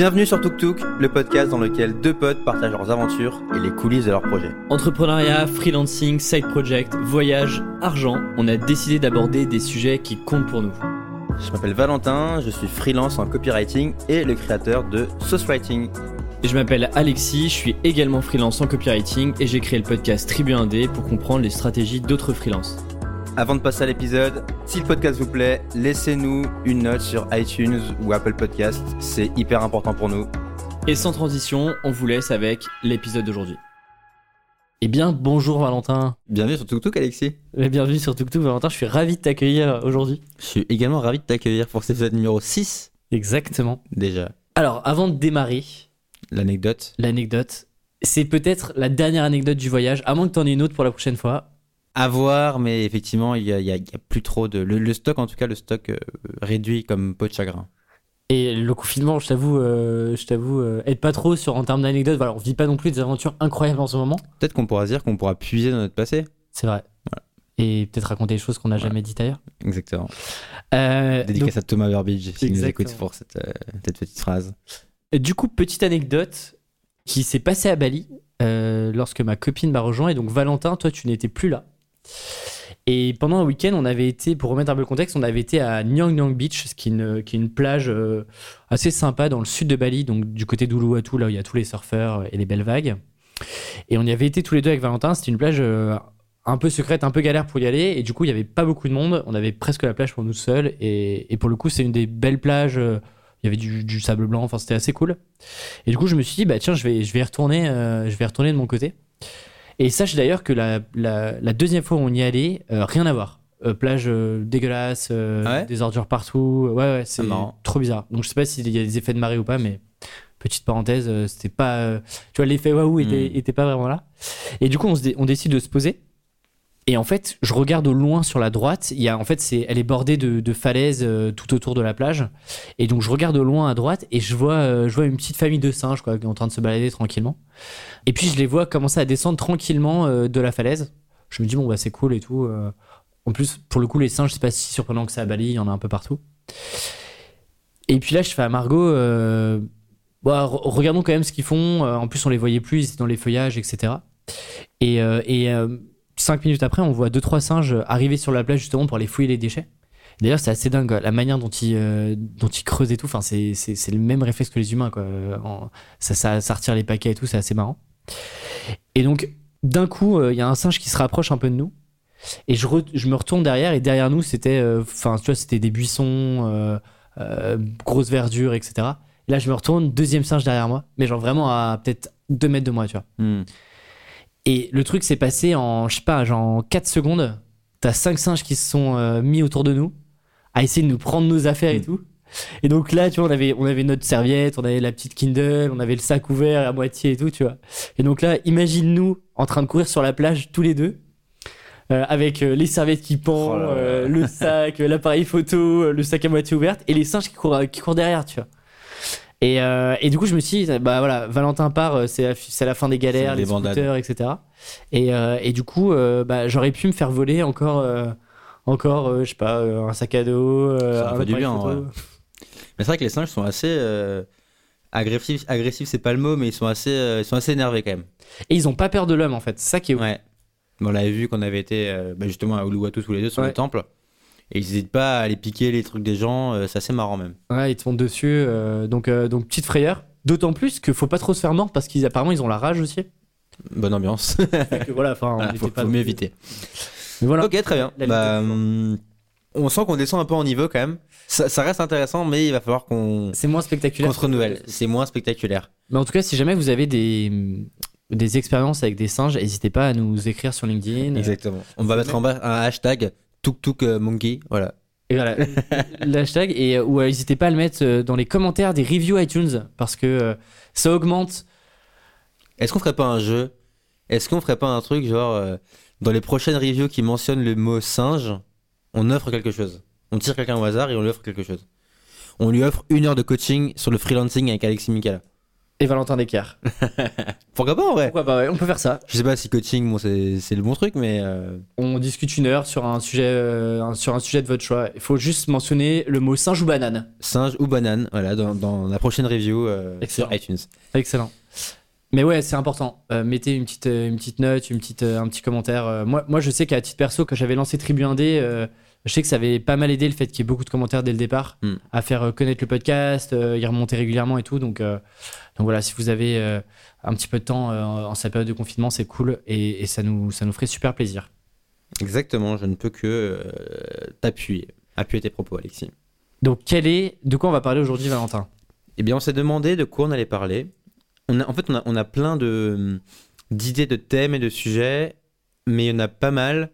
Bienvenue sur Tuk Tuk, le podcast dans lequel deux potes partagent leurs aventures et les coulisses de leurs projets. Entrepreneuriat, freelancing, side project, voyage, argent, on a décidé d'aborder des sujets qui comptent pour nous. Je m'appelle Valentin, je suis freelance en copywriting et le créateur de Sauce Writing. Et je m'appelle Alexis, je suis également freelance en copywriting et j'ai créé le podcast Tribu 1D pour comprendre les stratégies d'autres freelances. Avant de passer à l'épisode, si le podcast vous plaît, laissez-nous une note sur iTunes ou Apple Podcast, c'est hyper important pour nous. Et sans transition, on vous laisse avec l'épisode d'aujourd'hui. Eh bien, bonjour Valentin. Bienvenue sur Tuk Tuk Alexis. Et bienvenue sur Tuk Tuk Valentin, je suis ravi de t'accueillir aujourd'hui. Je suis également ravi de t'accueillir pour cet épisode numéro 6 Exactement. déjà. Alors, avant de démarrer, L'anecdote. l'anecdote, c'est peut-être la dernière anecdote du voyage, à moins que tu en aies une autre pour la prochaine fois. À voir, mais effectivement, il y a, plus trop de... Le, le stock, en tout cas, le stock euh, réduit comme peau de chagrin. Et le confinement, je t'avoue, euh, je t'avoue, euh, aide pas trop sur en termes d'anecdotes. Voilà, on vit pas non plus des aventures incroyables en ce moment. Peut-être qu'on pourra dire qu'on pourra puiser dans notre passé. C'est vrai. Et peut-être raconter des choses qu'on n'a jamais dites ailleurs. Exactement. Euh, Dédicace à Thomas Burbidge, s'il nous écoute pour cette, euh, cette petite phrase. du coup, petite anecdote qui s'est passée à Bali lorsque ma copine m'a rejoint. Et donc, Valentin, toi, tu n'étais plus là. Et pendant un week-end, on avait été, pour remettre un peu le contexte, on avait été à Nyang Nyang Beach, ce qui est une, plage euh, assez sympa dans le sud de Bali, donc du côté d'Uluwatu, là où il y a tous les surfeurs et les belles vagues. Et on y avait été tous les deux avec Valentin. C'était une plage euh, un peu secrète, un peu galère pour y aller. Et du coup, il n'y avait pas beaucoup de monde. On avait presque la plage pour nous seuls. Et, pour le coup, c'est une des belles plages. euh, Il y avait du, du sable blanc. Enfin, c'était assez cool. Et du coup, je me suis dit, bah tiens, je vais, je vais retourner. euh, je vais retourner de mon côté. Et sache d'ailleurs que la, la, la deuxième fois où on y allait, euh, rien à voir. Euh, plage euh, dégueulasse, euh, Ah ouais des ordures partout. Ouais, ouais, c'est trop bizarre. Donc, je sais pas s'il y a des effets de marée ou pas, mais petite parenthèse, euh, c'était pas. euh, tu vois, l'effet waouh était, Hmm. était pas vraiment là. Et du coup, on, se on décide de se poser. Et en fait, je regarde au loin sur la droite. Il y a, en fait, c'est, elle est bordée de, falaises euh, tout autour de la plage. Et donc, je regarde au loin à droite et je vois, euh, je vois une petite famille de singes quoi, qui est en train de se balader tranquillement. Et puis, je les vois commencer à descendre tranquillement euh, de la falaise. Je me dis, bon, bah, c'est cool et tout. En plus, pour le coup, les singes, c'est pas si surprenant que ça à Bali. Il y en a un peu partout. Et puis là, je fais à Margot, bah, re- regardons quand même ce qu'ils font. En plus, on les voyait plus, ils étaient dans les feuillages, etc. Et, et cinq minutes après, on voit deux trois singes arriver sur la plage justement pour aller fouiller les déchets. D'ailleurs, c'est assez dingue la manière dont ils, euh, dont ils creusent et tout. Enfin, c'est, c'est, c'est le même réflexe que les humains, quoi. Euh, ça, ça, retire les paquets et tout, c'est assez marrant. Et donc, d'un coup, euh, il y a un singe qui se rapproche un peu de nous. Et je, re- je me retourne derrière, et derrière nous, c'était, tu vois, c'était des buissons, grosse verdure, etc. Et là, je me retourne, deuxième singe derrière moi, mais genre vraiment à peut-être deux mètres de moi, tu vois. Hmm. Et le truc s'est passé en, je sais pas, genre en 4 secondes. T'as cinq singes qui se sont euh, mis autour de nous, à essayer de nous prendre nos affaires et Mm. tout. Et donc là, tu vois, on avait, on avait notre serviette, on avait la petite Kindle, on avait le sac ouvert à moitié et tout, tu vois. Et donc là, imagine-nous en train de courir sur la plage tous les deux, euh, avec euh, les serviettes qui pendent, Oh euh, le sac, l'appareil photo, le sac à moitié ouvert, et les singes qui courent, qui courent derrière, tu vois. Et, euh, et du coup, je me suis dit, bah voilà, Valentin part, euh, c'est la, c'est la fin des galères, les scooters, etc. Et, euh, et du coup, euh, bah, j'aurais pu me faire voler encore, encore je sais pas, un sac à dos, Ça un fait du bien, vrai. Mais c'est vrai que les singes sont assez agressifs. Agressifs, c'est pas le mot, mais ils sont assez, ils sont assez énervés quand même. Et ils ont pas peur de l'homme, en fait. C'est ça qui est. Ouais. On l'avait vu qu'on avait été bah, justement à Uluwatu tous les deux sur Ouais. le temple. Et ils n'hésitent pas à aller piquer les trucs des gens. euh, c'est assez marrant même. Ouais, ils te font dessus. euh, donc, euh, donc, petite frayeur. D'autant plus qu'il faut pas trop se faire mordre parce qu'ils apparemment ils ont la rage aussi. Bonne ambiance. Fait que voilà, enfin, on Voilà, était faut, pas faut non mieux plus- éviter. Mais voilà. Ok, très bien. La Bah, hum, on sent qu'on descend un peu en niveau quand même. Ça, ça reste intéressant, mais il va falloir qu'on C'est moins spectaculaire. qu'on se renouvelle. C'est moins spectaculaire. Mais en tout cas, si jamais vous avez des, des expériences avec des singes, n'hésitez pas à nous écrire sur LinkedIn. Exactement. On va mettre en bas un hashtag tuk tuk euh, monkey. Voilà. Et voilà, l'hashtag. Et euh, ou euh, n'hésitez pas à le mettre euh, dans les commentaires des reviews iTunes parce que euh, ça augmente. Est-ce qu'on ferait pas un jeu? Est-ce qu'on ferait pas un truc genre dans les prochaines reviews qui mentionnent le mot singe, on offre quelque chose? On tire quelqu'un au hasard et on lui offre quelque chose. On lui offre une heure de coaching sur le freelancing avec Alexis Mikala. Et Valentin Decker. Pourquoi pas en vrai? Pourquoi pas, ouais, on peut faire ça. Je sais pas si coaching, bon, c'est le bon truc, mais euh, On discute une heure sur un sujet, euh, un- sur un sujet de votre choix. Il faut juste mentionner le mot singe ou banane. singe ou banane, voilà, dans, dans la prochaine review euh, Excellent. sur iTunes. Excellent. Mais ouais, c'est important. Euh, mettez une petite, euh, une petite note, une petite, euh, un petit commentaire. Euh, moi, moi, je sais qu'à titre perso, quand j'avais lancé Tribu 1D, euh, je sais que ça avait pas mal aidé le fait qu'il y ait beaucoup de commentaires dès le départ, Hmm. à faire euh, connaître le podcast, euh, y remonter régulièrement et tout. Donc, euh, donc voilà, si vous avez un petit peu de temps en cette période de confinement, c'est cool et, et ça, nous, ça nous ferait super plaisir. Exactement, je ne peux que t'appuyer. Appuyer tes propos, Alexis. Donc, quel est, de quoi on va parler aujourd'hui, Valentin? Eh bien, on s'est demandé de quoi on allait parler. On a, en fait, on a, on a plein de, d'idées de thèmes et de sujets, mais il y en a pas mal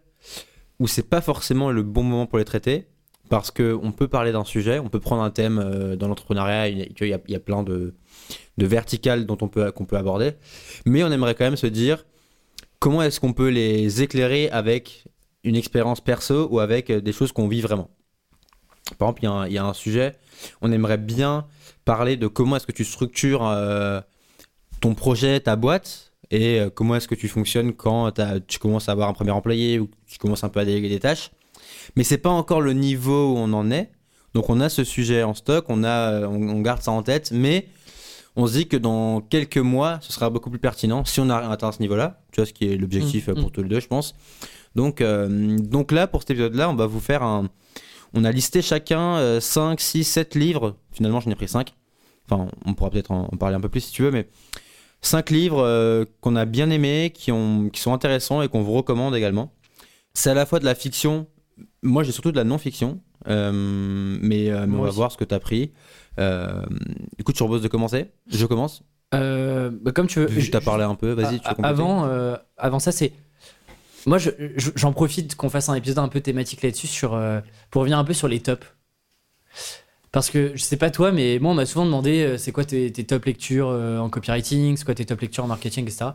où c'est pas forcément le bon moment pour les traiter. Parce qu'on peut parler d'un sujet, on peut prendre un thème euh, dans l'entrepreneuriat, il y a- plein de, verticales dont on peut, qu'on peut aborder. Mais on aimerait quand même se dire comment est-ce qu'on peut les éclairer avec une expérience perso ou avec euh, des choses qu'on vit vraiment? Par exemple, il y a un- il y, a un sujet, on aimerait bien parler de comment est-ce que tu structures euh, ton projet, ta boîte, et euh, comment est-ce que tu fonctionnes quand tu commences à avoir un premier employé ou tu commences un peu à déléguer des tâches? Mais c'est pas encore le niveau où on en est. Donc on a ce sujet en stock, on, a, euh, on, on garde ça en tête, mais on se dit que dans quelques mois, ce sera beaucoup plus pertinent si on a atteint ce niveau-là. Tu vois, ce qui est l'objectif Mm, euh, pour tous les deux, je pense. Donc, euh, donc là, pour cet épisode-là, on va vous faire un. On a listé chacun 5, 6, 7 livres. Finalement, j'en ai pris 5. Enfin, on pourra peut-être en, en parler un peu plus si tu veux, mais 5 livres euh, qu'on a bien aimés, qui, ont, qui sont intéressants et qu'on vous recommande également. C'est à la fois de la fiction. Moi, j'ai surtout de la non-fiction. euh, mais euh, mais on va aussi. voir ce que tu as pris. Écoute, je propose de commencer. Je commence. Bah, Comme tu veux. Vu Je- tu as parlé un peu, vas-y, tu veux avant, avant ça, c'est. Moi, je- je- j'en profite qu'on fasse un épisode un peu thématique là-dessus sur, pour revenir un peu sur les tops. Parce que je sais pas toi, mais moi, on m'a souvent demandé euh, c'est quoi tes, tes top lectures euh, en copywriting, c'est quoi tes top lectures en marketing, etc.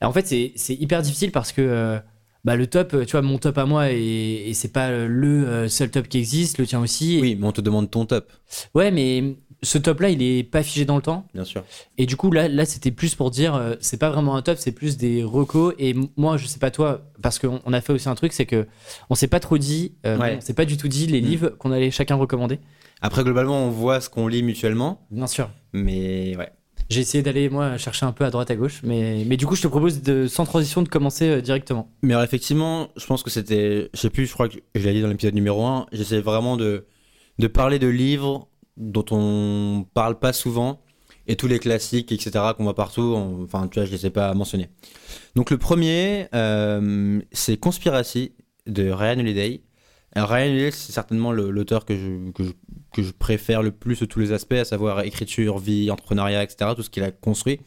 Et en fait, c'est c'est hyper difficile parce que euh, bah, le top, tu vois, mon top à moi, et, et c'est pas le seul top qui existe, le tien aussi. Oui, mais on te demande ton top, Ouais, mais ce top-là, il est pas figé dans le temps. bien sûr. Et du coup, là, là c'était plus pour dire, c'est pas vraiment un top, c'est plus des recos. Et moi, je sais pas toi, parce qu'on on a fait aussi un truc, c'est que on s'est pas trop dit, Ouais. on s'est pas du tout dit les Mm. livres qu'on allait chacun recommander. Après, globalement, on voit ce qu'on lit mutuellement, Bien sûr. mais ouais. J'ai essayé d'aller, moi, chercher un peu à droite à gauche. Mais, mais du coup, je te propose, de, sans transition, de commencer euh, directement. Mais alors, effectivement, je pense que c'était. Je sais plus, je crois que je l'ai dit dans l'épisode numéro 1. J'essaie vraiment de, de parler de livres dont on parle pas souvent et tous les classiques, etc., qu'on voit partout. on- Enfin, tu vois, je les ai pas mentionnés. Donc, le premier, euh, c'est Conspiracy de Ryan Holiday. Alors, Ryan Holiday, c'est certainement l'auteur que je, que, je, que je préfère le plus de tous les aspects, à savoir écriture, vie, entrepreneuriat, etc., tout ce qu'il a construit.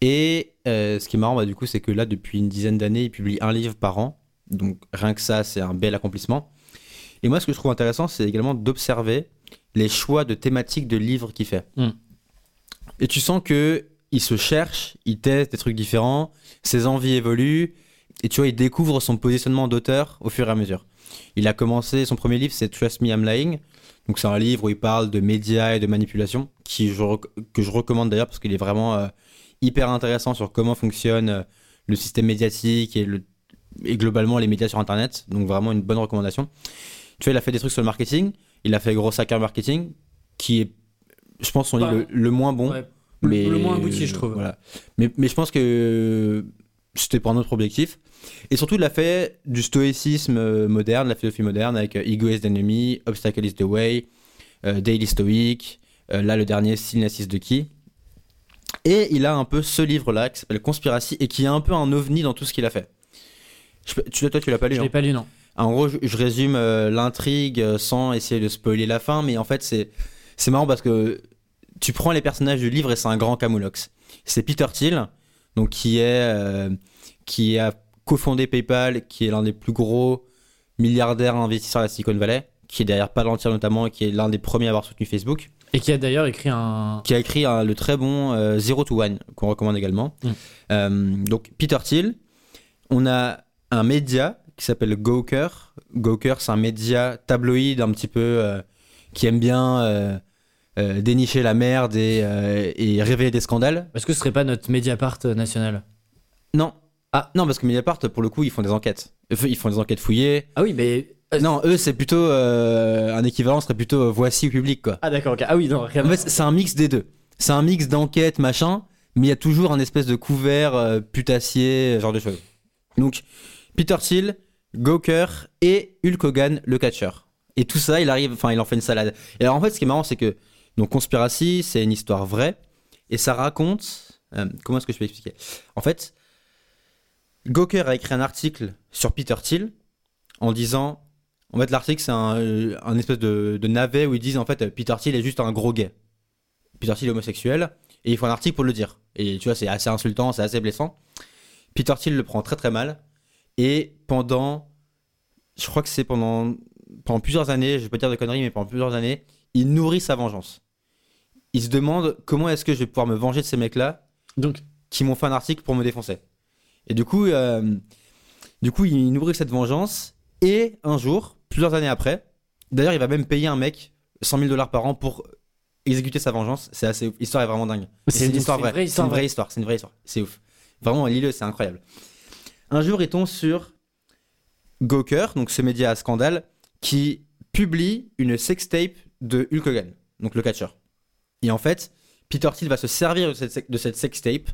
Et euh, ce qui est marrant, bah, du coup, c'est que là, depuis une dizaine d'années, il publie un livre par an. Donc, rien que ça, c'est un bel accomplissement. Et moi, ce que je trouve intéressant, c'est également d'observer les choix de thématiques de livres qu'il fait. Mm. Et tu sens que il se cherche, il teste des trucs différents, ses envies évoluent, et tu vois, il découvre son positionnement d'auteur au fur et à mesure. Il a commencé, son premier livre, c'est Trust Me, I'm Lying. Donc, c'est un livre où il parle de médias et de manipulation, qui je que je recommande d'ailleurs parce qu'il est vraiment euh, hyper intéressant sur comment fonctionne euh, le système médiatique et, le, et globalement les médias sur Internet. Donc, vraiment une bonne recommandation. Tu vois, il a fait des trucs sur le marketing. Il a fait Gros Hacker Marketing, qui est, je pense, son livre le, le moins bon. Ouais. Mais, le moins abouti, je trouve. Voilà. Mais, mais je pense que c'était pour un autre objectif. Et surtout, il a fait du stoïcisme euh, moderne, la philosophie moderne, avec euh, Ego is the Enemy, Obstacle is the Way, euh, Daily Stoic, euh, là le dernier, Stillness is the Key. Et il a un peu ce livre-là qui s'appelle Conspiracy et qui est un peu un ovni dans tout ce qu'il a fait. Je tu, toi, tu l'as pas lu Je hein l'ai pas lu, non. en gros, je, je résume euh, l'intrigue sans essayer de spoiler la fin, mais en fait, c'est c'est marrant parce que tu prends les personnages du livre et c'est un grand camoulox. C'est Peter Thiel, donc qui est euh, qui a cofondé PayPal, qui est l'un des plus gros milliardaires investisseurs de la Silicon Valley, qui est derrière Palantir notamment, et qui est l'un des premiers à avoir soutenu Facebook Et qui a d'ailleurs écrit un. qui a écrit un- le très bon euh, Zero to One, qu'on recommande également. Mm. Euh, donc, Peter Thiel. On a un média qui s'appelle Gawker. Gawker, c'est un média tabloïd un petit peu euh, qui aime bien euh, dénicher la merde et, euh, et révéler des scandales. Est-ce que ce serait pas notre Mediapart euh, national Non. Ah. Non, parce que Mediapart, pour le coup, ils font des enquêtes. Ils font des enquêtes fouillées. Ah oui, mais. Non, eux, c'est plutôt. euh, un équivalent serait plutôt voici au public, quoi. Ah d'accord, ok. Ah oui, non, rien. En fait, c'est un mix des deux. C'est un mix d'enquête, machin, mais il y a toujours un espèce de couvert putassier, genre de choses. Donc, Peter Thiel, Gawker et Hulk Hogan, le catcheur. Et tout ça, il arrive, enfin, il en fait une salade. Et alors, en fait, ce qui est marrant, c'est que, donc, Conspiracy, c'est une histoire vraie, et ça raconte. euh, comment est-ce que je peux expliquer? En fait, Gawker a écrit un article sur Peter Thiel en disant. En fait, l'article, c'est un, euh, espèce de, navet où ils disent en fait, Peter Thiel est juste un gros gay. Peter Thiel est homosexuel, et il faut un article pour le dire. Et tu vois, c'est assez insultant, c'est assez blessant. Peter Thiel le prend très très mal, et pendant, je crois que c'est pendant, pendant plusieurs années, je vais pas dire de conneries, mais pendant plusieurs années, il nourrit sa vengeance. Il se demande comment est-ce que je vais pouvoir me venger de ces mecs-là Donc, qui m'ont fait un article pour me défoncer. Et du coup, euh, du coup, il nourrit cette vengeance. Et un jour, plusieurs années après, d'ailleurs, il va même payer un mec 100 000 dollars par an pour exécuter sa vengeance. C'est assez ouf. L'histoire est vraiment dingue. C'est une histoire vraie. C'est une vraie histoire. C'est une vraie histoire. C'est ouf. Vraiment, lis-le, c'est incroyable. Un jour, il tombe sur Gawker, donc ce média à scandale, qui publie une sextape de Hulk Hogan, donc le catcheur. Et en fait, Peter Thiel va se servir de cette, sextape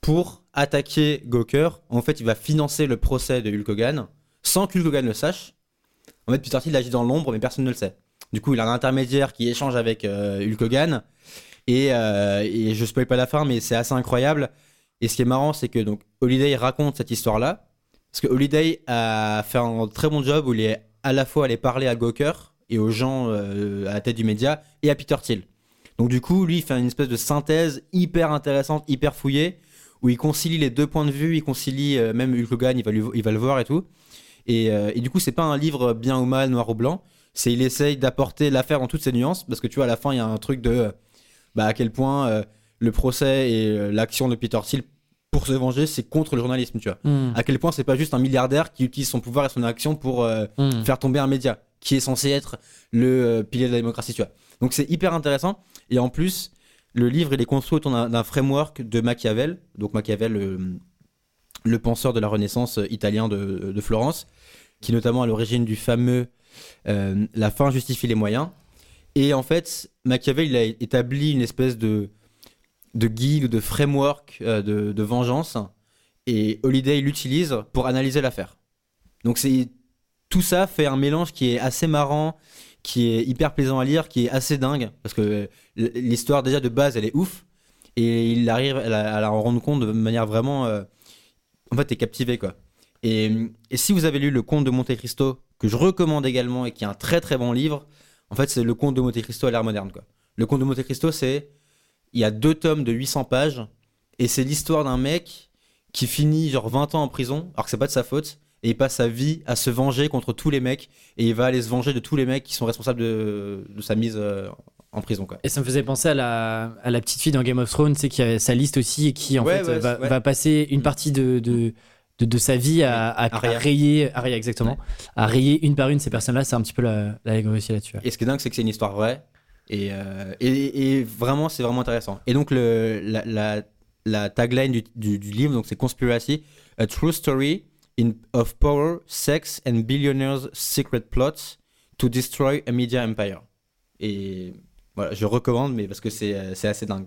pour attaquer Gawker. En fait, il va financer le procès de Hulk Hogan sans que Hulk Hogan le sache. En fait, Peter Thiel agit dans l'ombre, mais personne ne le sait. Du coup, il a un intermédiaire qui échange avec euh, Hulk Hogan. Et, euh, et je spoil pas la fin, mais c'est assez incroyable. Et ce qui est marrant, c'est que donc Holiday raconte cette histoire-là. Parce que Holiday a fait un très bon job où il est à la fois allé parler à Gawker et aux gens euh, à la tête du média et à Peter Thiel. Donc du coup, lui, il fait une espèce de synthèse hyper intéressante, hyper fouillée, où il concilie les deux points de vue, il concilie euh, même Hulk Hogan, il va, lui- il va le voir et tout. Et, euh, et du coup, c'est pas un livre bien ou mal, noir ou blanc. C'est il essaye d'apporter l'affaire dans toutes ses nuances, parce que tu vois, à la fin, il y a un truc de bah, à quel point le procès et l'action de Peter Thiel pour se venger, c'est contre le journalisme, tu vois. hmm, À quel point c'est pas juste un milliardaire qui utilise son pouvoir et son action pour euh, hmm. faire tomber un média qui est censé être le euh, pilier de la démocratie, tu vois. Donc c'est hyper intéressant. Et en plus, le livre, il est construit autour d'un framework de Machiavel. Donc Machiavel, le, le penseur de la Renaissance euh, italien de, de Florence, qui est notamment à l'origine du fameux La fin justifie les moyens. Et en fait, Machiavel, il a établi une espèce de, de guide ou de framework euh, de, vengeance. Et Holiday l'utilise pour analyser l'affaire. Donc c'est tout ça fait un mélange qui est assez marrant, qui est hyper plaisant à lire, qui est assez dingue parce que l- l'histoire déjà de base elle est ouf et il arrive à la, rendre compte de manière vraiment euh, en fait t'es captivé quoi. Et, et si vous avez lu le Conte de Monte Cristo que je recommande également et qui est un très très bon livre, en fait c'est le Conte de Monte Cristo à l'ère moderne quoi. Le Conte de Monte Cristo c'est il y a deux tomes de 800 pages et c'est l'histoire d'un mec qui finit genre 20 ans en prison alors que c'est pas de sa faute et il passe sa vie à se venger contre tous les mecs et il va aller se venger de tous les mecs qui sont responsables de, de sa mise euh, en prison quoi. Et ça me faisait penser à la, à la petite fille dans Game of Thrones, sais, qui a sa liste aussi et qui en Ouais, fait ouais, va, ouais. va passer une partie de, de, de, de sa vie à, à, à rayer, exactement, à rayer une par une ces personnes-là. C'est un petit peu la, l'allégorie aussi là-dessus. Et ce qui est dingue c'est que c'est une histoire vraie et, euh, et, vraiment c'est vraiment intéressant. Et donc le, la, la, tagline du, livre donc c'est Conspiracy, a true story in, of power, sex and billionaires secret plots to destroy a media empire. Et voilà, je recommande mais parce que c'est euh, assez dingue.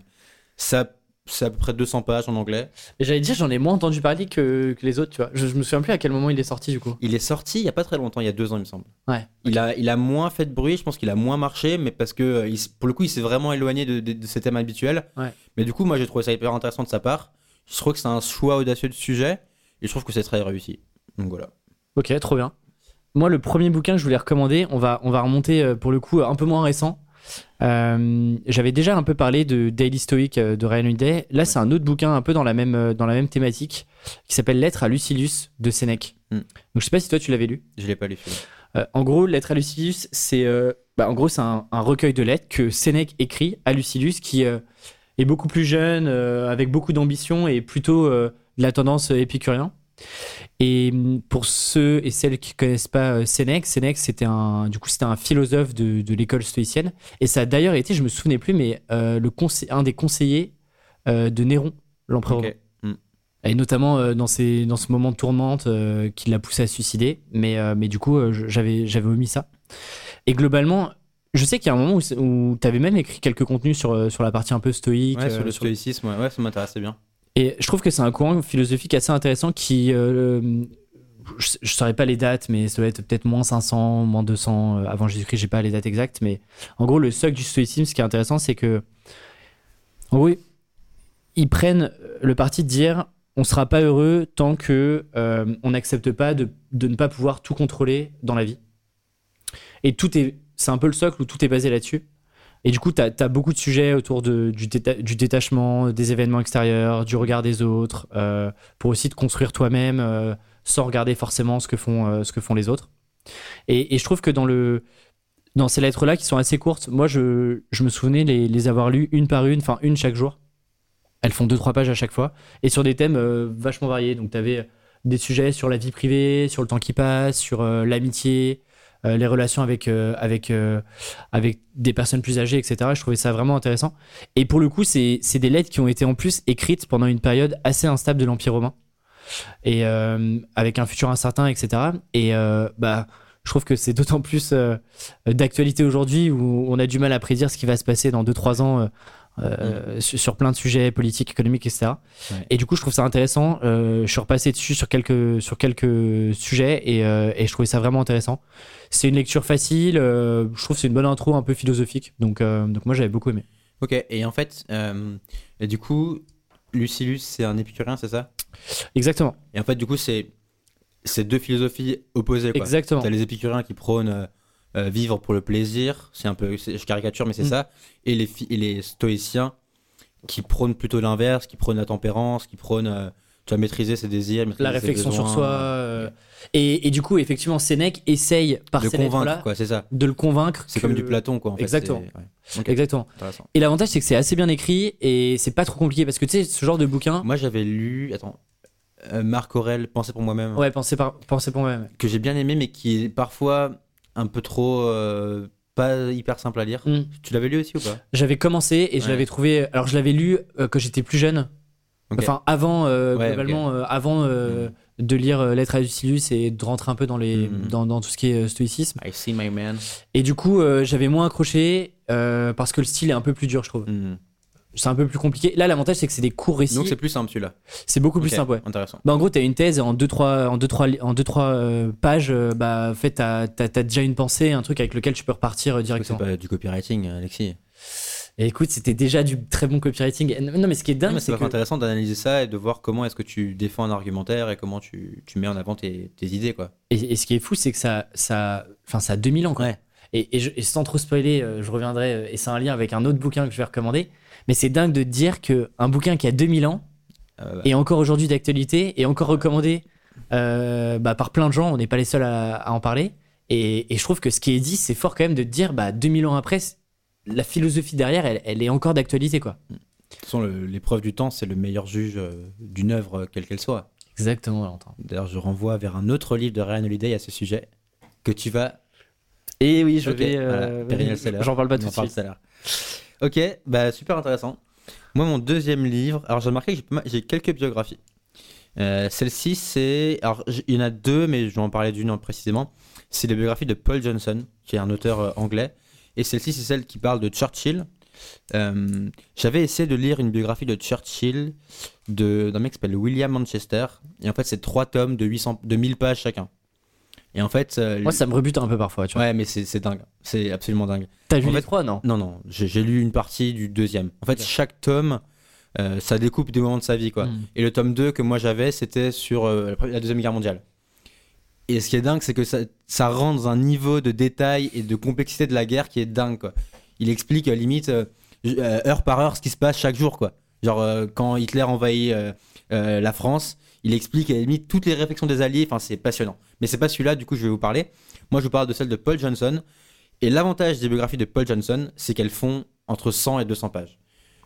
Ça c'est à peu près 200 pages en anglais. Et j'allais dire, j'en ai moins entendu parler que, que les autres, tu vois. Je, je me souviens plus à quel moment il est sorti du coup. Il est sorti il y a pas très longtemps, il y a deux ans, il me semble. Ouais. Il a, il a moins fait de bruit, je pense qu'il a moins marché, mais parce que euh, il pour le coup, il s'est vraiment éloigné de, de, de ses thèmes habituels. Ouais. Mais du coup, moi, j'ai trouvé ça hyper intéressant de sa part. Je trouve que c'est un choix audacieux de sujet, et je trouve que c'est très réussi. Donc voilà. Ok, trop bien. Moi, le premier bouquin que je voulais recommander, on va, on va remonter euh, pour le coup un peu moins récent. Euh, J'avais déjà un peu parlé de Daily Stoic euh, de Ryan Holiday. Là, c'est un autre bouquin un peu dans la même, euh, dans la même thématique qui s'appelle Lettre à Lucilius de Sénèque. Hmm. Donc, je sais pas si toi tu l'avais lu. Je l'ai pas lu. Euh, en gros, Lettre à Lucilius, c'est euh, bah, en gros c'est un, un recueil de lettres que Sénèque écrit à Lucilius, qui est beaucoup plus jeune, avec beaucoup d'ambition et plutôt de la tendance épicurien. Et pour ceux et celles qui connaissent pas euh, Sénèque, Sénèque c'était un, du coup, c'était un philosophe de, de l'école stoïcienne. Et ça a d'ailleurs été, je me souvenais plus, mais euh, le conseil, un des conseillers euh, de Néron, l'empereur. Mm. Et notamment euh, dans, ces, dans ce moment de tourmente qui l'a poussé à se suicider. Mais, mais du coup, j'avais, j'avais omis ça. Et globalement, je sais qu'il y a un moment où, tu avais même écrit quelques contenus sur, sur la partie un peu stoïque. Ouais, sur le stoïcisme, ouais, ouais, ça m'intéressait bien. Et je trouve que c'est un courant philosophique assez intéressant qui. euh, je ne saurais pas les dates, mais ça doit être peut-être moins 500, moins 200 euh, avant Jésus-Christ, j'ai pas les dates exactes. Mais en gros, le socle du stoïcisme, ce qui est intéressant, c'est que. En gros, ils prennent le parti de dire on sera pas heureux tant que euh, on n'accepte pas de, de ne pas pouvoir tout contrôler dans la vie. Et tout est. C'est un peu le socle où tout est basé là-dessus. Et du coup, tu as, beaucoup de sujets autour du, déta- du détachement, des événements extérieurs, du regard des autres, euh, pour aussi te construire toi-même euh, sans regarder forcément ce que font, euh, ce que font les autres. Et, je trouve que dans, le, dans ces lettres-là, qui sont assez courtes, moi, je, je me souvenais les, les avoir lues une par une, enfin une chaque jour. Elles font deux, trois pages à chaque fois, et sur des thèmes vachement variés. Donc, tu avais des sujets sur la vie privée, sur le temps qui passe, sur l'amitié, euh, les relations avec, euh, avec, euh, avec des personnes plus âgées, etc. Je trouvais ça vraiment intéressant. Et pour le coup, c'est des lettres qui ont été en plus écrites pendant une période assez instable de l'Empire romain, et avec un futur incertain, etc. Et bah, je trouve que c'est d'autant plus d'actualité aujourd'hui où on a du mal à prédire ce qui va se passer dans 2-3 ans. Euh, sur, plein de sujets politiques, économiques, etc. Ouais. Et du coup, je trouve ça intéressant. Euh, je suis repassé dessus sur quelques, sur quelques sujets et, euh, et je trouvais ça vraiment intéressant. C'est une lecture facile. je trouve que c'est une bonne intro un peu philosophique. Donc, donc moi, j'avais beaucoup aimé. Ok, et en fait, et du coup, Lucilius, c'est un épicurien, c'est ça? Exactement. Et en fait, du coup, c'est c'est deux philosophies opposées. Quoi. Exactement. T'as les épicuriens qui prônent euh, euh, vivre pour le plaisir, c'est un peu, je caricature, mais c'est Mm. ça, et les, et les stoïciens qui prônent plutôt l'inverse, qui prônent la tempérance, qui prônent, euh, tu vas maîtriser ses désirs, maîtriser La ses réflexion sur soi. euh, et, et du coup, effectivement, Sénèque essaye par de ces convaincre, lettres-là quoi, c'est ça. de le convaincre. C'est que- comme du Platon, quoi. En fait, Exactement. ouais. Et l'avantage, c'est que c'est assez bien écrit et c'est pas trop compliqué parce que tu sais, ce genre de bouquin. Moi, j'avais lu, attends, euh, Marc Aurel, Penser pour moi-même, Ouais, pensez, par, pensez pour moi-même. que j'ai bien aimé, mais qui est parfois un peu trop, euh, pas hyper simple à lire. Mm. Tu l'avais lu aussi ou pas? J'avais commencé et je Ouais. l'avais trouvé. Alors, je l'avais lu euh, quand j'étais plus jeune. Enfin, avant, euh, Ouais, globalement, euh, avant euh, de lire Lettres à Lucilius et de rentrer un peu dans, les, Mhm. dans, dans tout ce qui est stoïcisme. I see my man. Et du coup, j'avais moins accroché parce que le style est un peu plus dur, je trouve. C'est un peu plus compliqué. Là, l'avantage, c'est que c'est des courts récits. Donc c'est plus simple celui-là. C'est beaucoup plus simple, ouais. Intéressant. Bah, en gros, tu as une thèse en 2-3 en deux, trois, en deux, trois, euh, pages. euh, bah, en fait, tu as, déjà une pensée, un truc avec lequel tu peux repartir euh, C'est directement. pas du copywriting, Alexis. Et écoute, c'était déjà du très bon copywriting. Non, mais ce qui est dingue, c'est c'est que. intéressant d'analyser ça et de voir comment est-ce que tu défends un argumentaire et comment tu, tu mets en avant tes, tes idées, quoi. Et, et ce qui est fou, c'est que ça, ça, enfin, ça a 2000 ans, quoi. Ouais. Et, et je- et sans trop spoiler, je reviendrai, et c'est un lien avec un autre bouquin que je vais recommander. Mais c'est dingue de te dire que un bouquin qui a 2000 ans Euh, est encore aujourd'hui d'actualité et encore recommandé euh, bah, par plein de gens. On n'est pas les seuls à, à en parler. Et, et je trouve que ce qui est dit, c'est fort quand même de te dire, bah, 2000 ans après, la philosophie derrière, elle, elle est encore d'actualité, quoi. De toute façon, l'épreuve du temps, c'est le meilleur juge euh, d'une œuvre, euh, quelle qu'elle soit. Exactement, Valentin. D'ailleurs, je renvoie vers un autre livre de Ryan Holiday à ce sujet que tu vas. Et oui, je vais. voilà, euh, Seller. J'en parle pas On tout de suite. Ok, bah super intéressant. Moi, mon deuxième livre, alors j'ai remarqué que j'ai quelques biographies. Euh, Celle-ci, c'est. Alors, il y en a deux, mais je vais en parler d'une en précisément. C'est la biographie de Paul Johnson, qui est un auteur euh, anglais. Et celle-ci, c'est celle qui parle de Churchill. Euh, J'avais essayé de lire une biographie de Churchill d'un mec qui s'appelle William Manchester. Et en fait, c'est trois tomes de, 800, de 1000 pages chacun. Et en fait. euh, Moi, ça me rebute un peu parfois, tu vois. Ouais, mais c'est dingue. C'est absolument dingue. T'as vu En les trois, non Non, non, j'ai lu une partie du deuxième. En fait, chaque tome, euh, ça découpe des moments de sa vie, quoi. Mm. Et le tome 2 que moi j'avais, c'était sur euh, la Deuxième Guerre mondiale. Et ce qui est dingue, c'est que ça, ça rend dans un niveau de détail et de complexité de la guerre qui est dingue, quoi. Il explique, limite, heure par heure, ce qui se passe chaque jour, quoi. Genre, quand Hitler envahit la France, il explique, à la limite, toutes les réflexions des Alliés. Enfin, c'est passionnant. Mais c'est pas celui-là, du coup, je vais vous parler. Moi, je vous parle de celle de Paul Johnson. Et l'avantage des biographies de Paul Johnson, c'est qu'elles font entre 100 et 200 pages.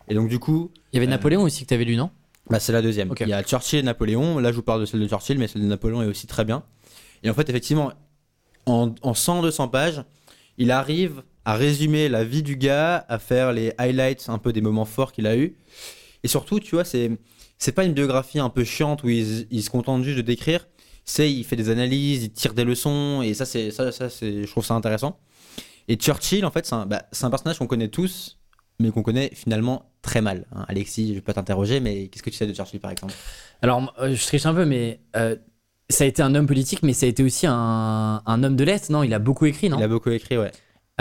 Et donc, du coup, Il y avait Euh, Napoléon aussi que t'avais lu, non? Bah, c'est la deuxième. Ok. Il y a Churchill et Napoléon. Là, je vous parle de celle de Churchill, mais celle de Napoléon est aussi très bien. Et en fait, effectivement, en, en 100-200 pages, il arrive à résumer la vie du gars, à faire les highlights un peu des moments forts qu'il a eu. Et surtout, tu vois, c'est c'est pas une biographie un peu chiante où il, il se contente juste de décrire. C'est il fait des analyses, il tire des leçons et ça c'est ça, ça c'est je trouve ça intéressant. Et Churchill en fait c'est un, bah, c'est un personnage qu'on connaît tous mais qu'on connaît finalement très mal. hein. Alexis, je vais pas t'interroger mais qu'est-ce que tu sais de Churchill par exemple? Alors, euh, je triche un peu, mais euh, ça a été un homme politique, mais ça a été aussi un, un homme de lettres, non? Il a beaucoup écrit, non? Il a beaucoup écrit ouais.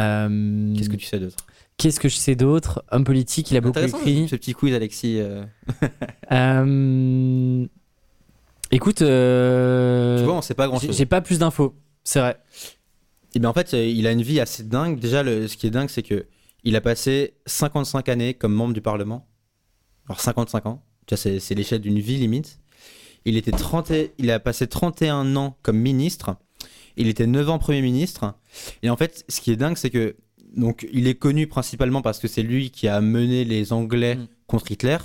Euh, Qu'est-ce que tu sais d'autre? Qu'est-ce que je sais d'autre? Homme politique, il a beaucoup écrit. ce petit quiz Alexis. euh. Euh, Écoute, euh, Tu vois, on sait pas grand j'ai pas plus d'infos, c'est vrai. Et bien en fait, euh, il a une vie assez dingue. Déjà, le, ce qui est dingue, c'est que il a passé 55 années comme membre du Parlement. Alors 55 ans, c'est, c'est l'échelle d'une vie limite. Il, était 30 et- il a passé 31 ans comme ministre. Il était 9 ans Premier ministre. Et en fait, ce qui est dingue, c'est que donc, il est connu principalement parce que c'est lui qui a mené les Anglais Mm. contre Hitler.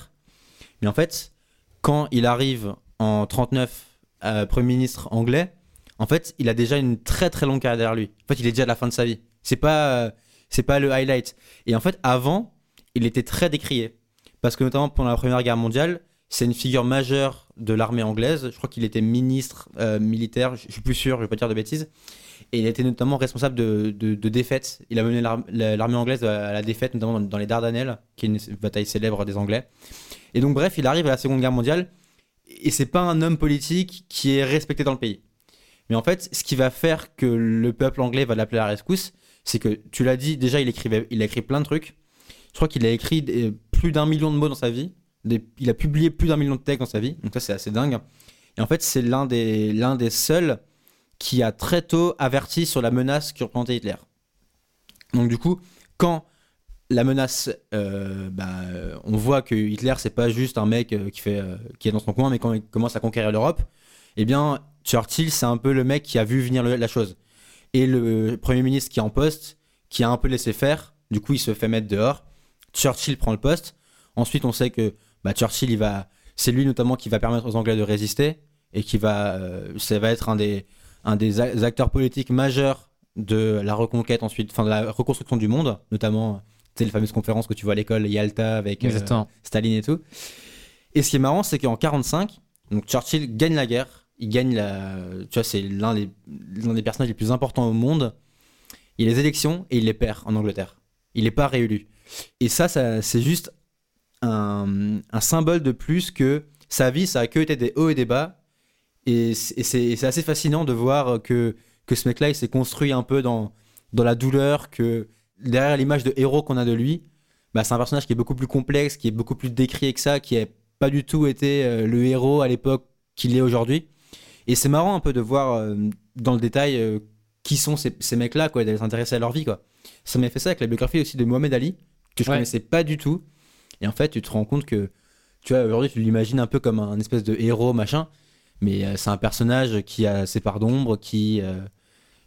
Mais en fait, quand il arrive en 39 euh, Premier ministre anglais, en fait, il a déjà une très très longue carrière derrière lui. En fait, il est déjà à la fin de sa vie. C'est pas, euh, c'est pas le highlight. Et en fait, avant, il était très décrié. Parce que notamment pendant la Première Guerre mondiale, c'est une figure majeure de l'armée anglaise. Je crois qu'il était ministre euh, militaire, je je suis plus sûr, je vais pas dire de bêtises. Et il était notamment responsable de, de, défaites. Il a mené l'ar- la- l'armée anglaise à la défaite, notamment dans, les Dardanelles, qui est une bataille célèbre des Anglais. Et donc, bref, il arrive à la Seconde Guerre mondiale. Et c'est pas un homme politique qui est respecté dans le pays. Mais en fait, ce qui va faire que le peuple anglais va l'appeler à la rescousse, c'est que, tu l'as dit, déjà, il, écrivait, il a écrit plein de trucs. Je crois qu'il a écrit plus d'un million de mots dans sa vie. Il a publié plus d'un million de textes dans sa vie. Donc ça, c'est assez dingue. Et en fait, c'est l'un des, l'un des seuls qui a très tôt averti sur la menace que représentait Hitler. Donc du coup, quand la menace, euh, bah, on voit que Hitler, c'est pas juste un mec euh, qui, fait, euh, qui est dans son coin, mais quand il commence à conquérir l'Europe, eh bien, Churchill, c'est un peu le mec qui a vu venir la chose. Et le Premier ministre qui est en poste, qui a un peu laissé faire, du coup, il se fait mettre dehors. Churchill prend le poste. Ensuite, on sait que bah, Churchill, il va, c'est lui notamment qui va permettre aux Anglais de résister et qui va, ça va être un des, un des acteurs politiques majeurs de la reconquête ensuite, enfin de la reconstruction du monde, notamment, tu sais, les fameuses conférences que tu vois à l'école, Yalta avec euh. Staline et tout. Et ce qui est marrant, c'est qu'en 45, donc Churchill gagne la guerre. Il gagne la. Tu vois, c'est l'un des, l'un des personnages les plus importants au monde. Il a les élections et il les perd en Angleterre. Il n'est pas réélu. Et ça, ça c'est juste un, un symbole de plus que sa vie, ça a que été des hauts et des bas. Et c'est assez fascinant de voir que, que ce mec-là, il s'est construit un peu dans, dans la douleur, que derrière l'image de héros qu'on a de lui, bah, c'est un personnage qui est beaucoup plus complexe, qui est beaucoup plus décrié que ça, qui n'a pas du tout été euh, le héros à l'époque qu'il est aujourd'hui. Et c'est marrant un peu de voir euh, dans le détail euh, qui sont ces, ces mecs-là, quoi, et d'aller s'intéresser à leur vie. Quoi. Ça m'a fait ça avec la biographie aussi de Mohamed Ali, que je Ouais. connaissais pas du tout. Et en fait, tu te rends compte que, tu vois, aujourd'hui, tu l'imagines un peu comme un espèce de héros, machin. Mais euh, c'est un personnage qui a ses parts d'ombre, qui, euh,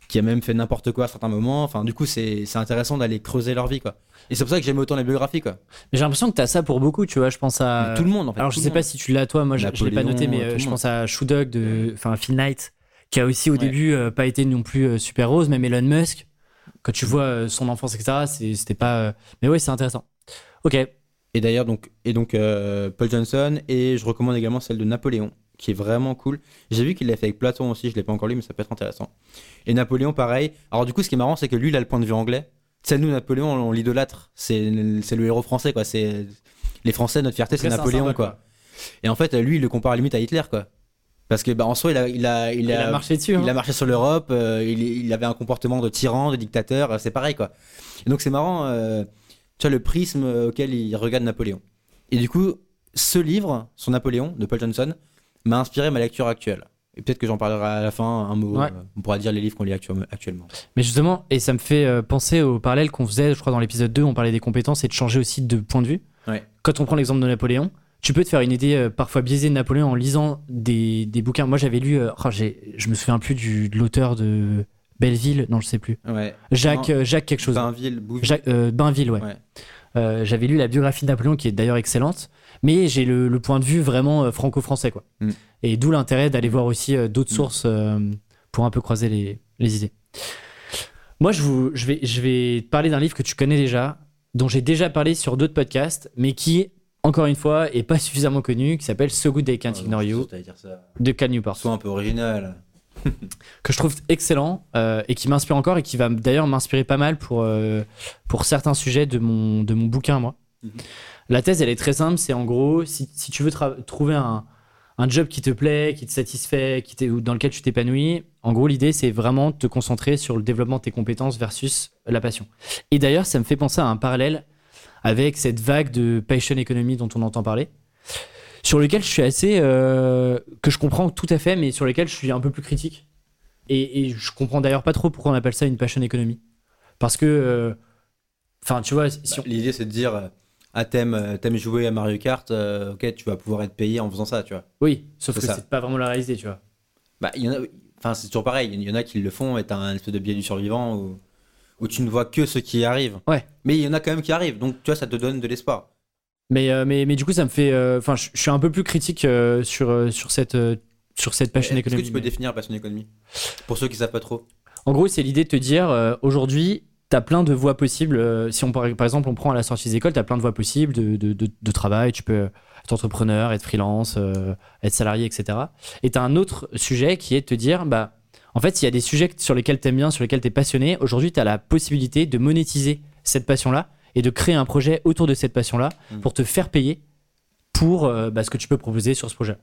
qui a même fait n'importe quoi à certains moments. Enfin, du coup, c'est intéressant d'aller creuser leur vie, quoi. Et c'est pour ça que j'aime autant les biographies, quoi. Mais j'ai l'impression que t'as ça pour beaucoup, tu vois. Je pense à. Mais tout le monde, en fait. Alors je sais pas si tu l'as toi, moi je, je l'ai pas Napoléon, noté, mais euh, je pense à Shoe Dog de, enfin Phil Knight, qui a aussi au Ouais. début euh, pas été non plus euh, super rose, même Elon Musk. Quand tu vois euh, son enfance, etc., c'était pas. Mais ouais, c'est intéressant. Ok. Et d'ailleurs, donc, et donc Paul Johnson, et je recommande également celle de Napoléon, qui est vraiment cool. J'ai vu qu'il l'a fait avec Platon aussi, je l'ai pas encore lu, mais ça peut être intéressant. Et Napoléon, pareil. Alors, du coup, ce qui est marrant, c'est que lui, il a le point de vue anglais. Tu sais, nous, Napoléon, on, on l'idolâtre. C'est c'est le héros français, quoi. C'est Les Français, notre fierté, c'est Napoléon, quoi. Et en fait, lui, il le compare à limite à Hitler, quoi. Parce que, bah, en soi, il a, il a, il Il a marché dessus. hein. il a marché sur l'Europe, euh, il, il avait un comportement de tyran, de dictateur, euh, c'est pareil quoi. Et donc c'est marrant, euh, tu vois, le prisme auquel il regarde Napoléon. Et du coup, ce livre, sur Napoléon, de Paul Johnson, m'a inspiré ma lecture actuelle. Et peut-être que j'en parlerai à la fin, un mot. Ouais. euh, on pourra dire les livres qu'on lit actu- actuellement. Mais justement, et ça me fait euh, penser au parallèle qu'on faisait, je crois, dans l'épisode 2, on parlait des compétences et de changer aussi de point de vue. Ouais. Quand on prend l'exemple de Napoléon, tu peux te faire une idée euh, parfois biaisée de Napoléon en lisant des, des bouquins. Moi, j'avais lu, oh, je me souviens plus du, de l'auteur de Belleville, non, je sais plus. Ouais. Jacques, Non. Jacques quelque chose. Bainville, Bouville. Jacques, Bainville, ouais. J'avais lu la biographie de Napoléon qui est d'ailleurs excellente, mais j'ai le, le point de vue vraiment euh, franco-français. quoi. Mm. Et d'où l'intérêt d'aller voir aussi euh, d'autres Mm. sources euh, pour un peu croiser les, les idées. Moi, je, vous, je, vais, je vais parler d'un livre que tu connais déjà, dont j'ai déjà parlé sur d'autres podcasts, mais qui, encore une fois, est pas suffisamment connu, qui s'appelle So Good They Can't Ignore You de Cal Newport Sois un peu original. que je trouve excellent euh, et qui m'inspire encore et qui va d'ailleurs m'inspirer pas mal pour, euh, pour certains sujets de mon, de mon bouquin, moi. Mhm. La thèse, elle est très simple. C'est en gros, si, si tu veux trouver un, un job qui te plaît, qui te satisfait, qui dans lequel tu t'épanouis, en gros, l'idée, c'est vraiment de te concentrer sur le développement de tes compétences versus la passion. Et d'ailleurs, ça me fait penser à un parallèle avec cette vague de passion economy dont on entend parler sur lequel je suis assez euh, que je comprends tout à fait mais sur lesquels je suis un peu plus critique et, et je comprends d'ailleurs pas trop pourquoi on appelle ça une passion economy parce que euh, enfin tu vois si Bah, on- L'idée, c'est de dire euh, Ah, t'aimes, euh, t'aimes jouer à Mario Kart, euh, ok, tu vas pouvoir être payé en faisant ça, tu vois. oui sauf que c'est pas vraiment la réalité tu vois Bah, il y en a, enfin, c'est toujours pareil. Il y en a qui le font et t'as un espèce de biais du survivant où, où tu ne vois que ce qui arrive. Ouais. Mais il y en a quand même qui arrivent, donc tu vois, ça te donne de l'espoir. mais euh, mais mais du coup ça me fait enfin je je suis un peu plus critique sur sur cette sur cette passion Est-ce que tu peux définir passion économie Pour ceux qui savent pas trop. En gros, c'est l'idée de te dire aujourd'hui, tu as plein de voies possibles. Euh, si on par, exemple on prend à la sortie des écoles, tu as plein de voies possibles de, de, de- de travail. Tu peux être entrepreneur, être freelance, euh, être salarié, etc. Et tu as un autre sujet qui est de te dire bah en fait, s'il y a des sujets sur lesquels tu aimes bien, sur lesquels tu es passionné, aujourd'hui, tu as la possibilité de monétiser cette passion-là et de créer un projet autour de cette passion-là Mhm. pour te faire payer pour euh, bah, ce que tu peux proposer sur ce projet.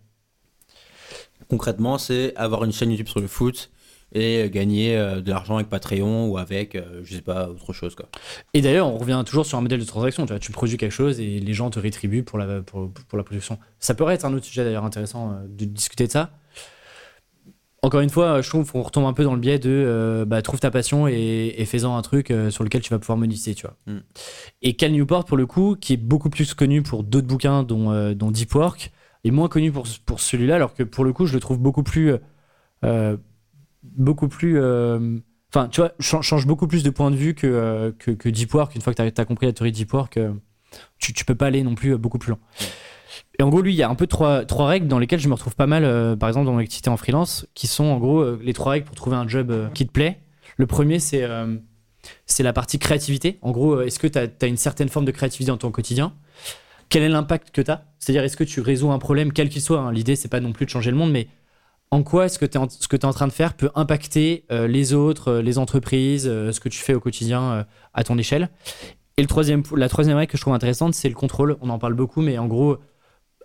Concrètement, c'est avoir une chaîne YouTube sur le foot et euh, gagner euh, de l'argent avec Patreon ou avec, euh, je sais pas, autre chose. Quoi. Et d'ailleurs, on revient toujours sur un modèle de transaction. Tu, vois, tu produis quelque chose et les gens te rétribuent pour la, pour, pour la production. Ça pourrait être un autre sujet d'ailleurs intéressant de discuter de ça. Encore une fois, je trouve qu'on retombe un peu dans le biais de euh, bah, trouve ta passion et, et fais-en un truc euh, sur lequel tu vas pouvoir monétiser. Tu vois. Mm. Et Cal Newport, pour le coup, qui est beaucoup plus connu pour d'autres bouquins, dont, euh, dont Deep Work, est moins connu pour, pour celui-là, alors que pour le coup, je le trouve beaucoup plus. Beaucoup plus. euh, Enfin, tu vois, chan- change beaucoup plus de point de vue que, euh, que, Deep Work. Une fois que tu as, compris la théorie de Deep Work, euh, tu, tu peux pas aller non plus beaucoup plus loin. Et en gros, lui, il y a un peu trois, trois règles dans lesquelles je me retrouve pas mal, par exemple, dans mon activité en freelance, qui sont en gros les trois règles pour trouver un job qui te plaît. Le premier, c'est la partie créativité. En gros, est-ce que tu as, une certaine forme de créativité dans ton quotidien? Quel est l'impact que tu as C'est-à-dire, est-ce que tu résous un problème, quel qu'il soit hein. L'idée, c'est pas non plus de changer le monde, mais en quoi est-ce que en- ce que tu es en train de faire peut impacter euh, les autres, euh, les entreprises, euh, ce que tu fais au quotidien euh, à ton échelle? Et le troisième, la troisième règle que je trouve intéressante, c'est le contrôle. On en parle beaucoup, mais en gros,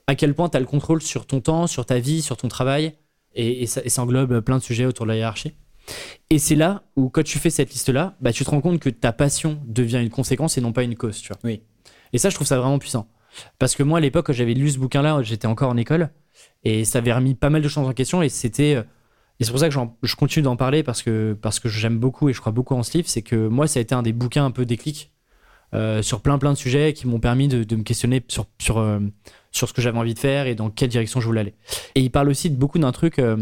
à quel point tu as le contrôle sur ton temps, sur ta vie, sur ton travail, et, et ça, et ça englobe plein de sujets autour de la hiérarchie. Et c'est là où, quand tu fais cette liste-là, bah, tu te rends compte que ta passion devient une conséquence et non pas une cause. Tu vois. Oui. Et ça, je trouve ça vraiment puissant. Parce que moi, à l'époque, j'avais lu ce bouquin-là, j'étais encore en école, et ça avait remis pas mal de choses en question, et c'était. euh, Et c'est pour ça que je continue d'en parler, parce que, parce que j'aime beaucoup et je crois beaucoup en ce livre, c'est que moi, ça a été un des bouquins un peu déclic euh, sur plein plein de sujets qui m'ont permis de, de me questionner sur, sur, euh, sur ce que j'avais envie de faire et dans quelle direction je voulais aller. Et il parle aussi de beaucoup d'un truc euh,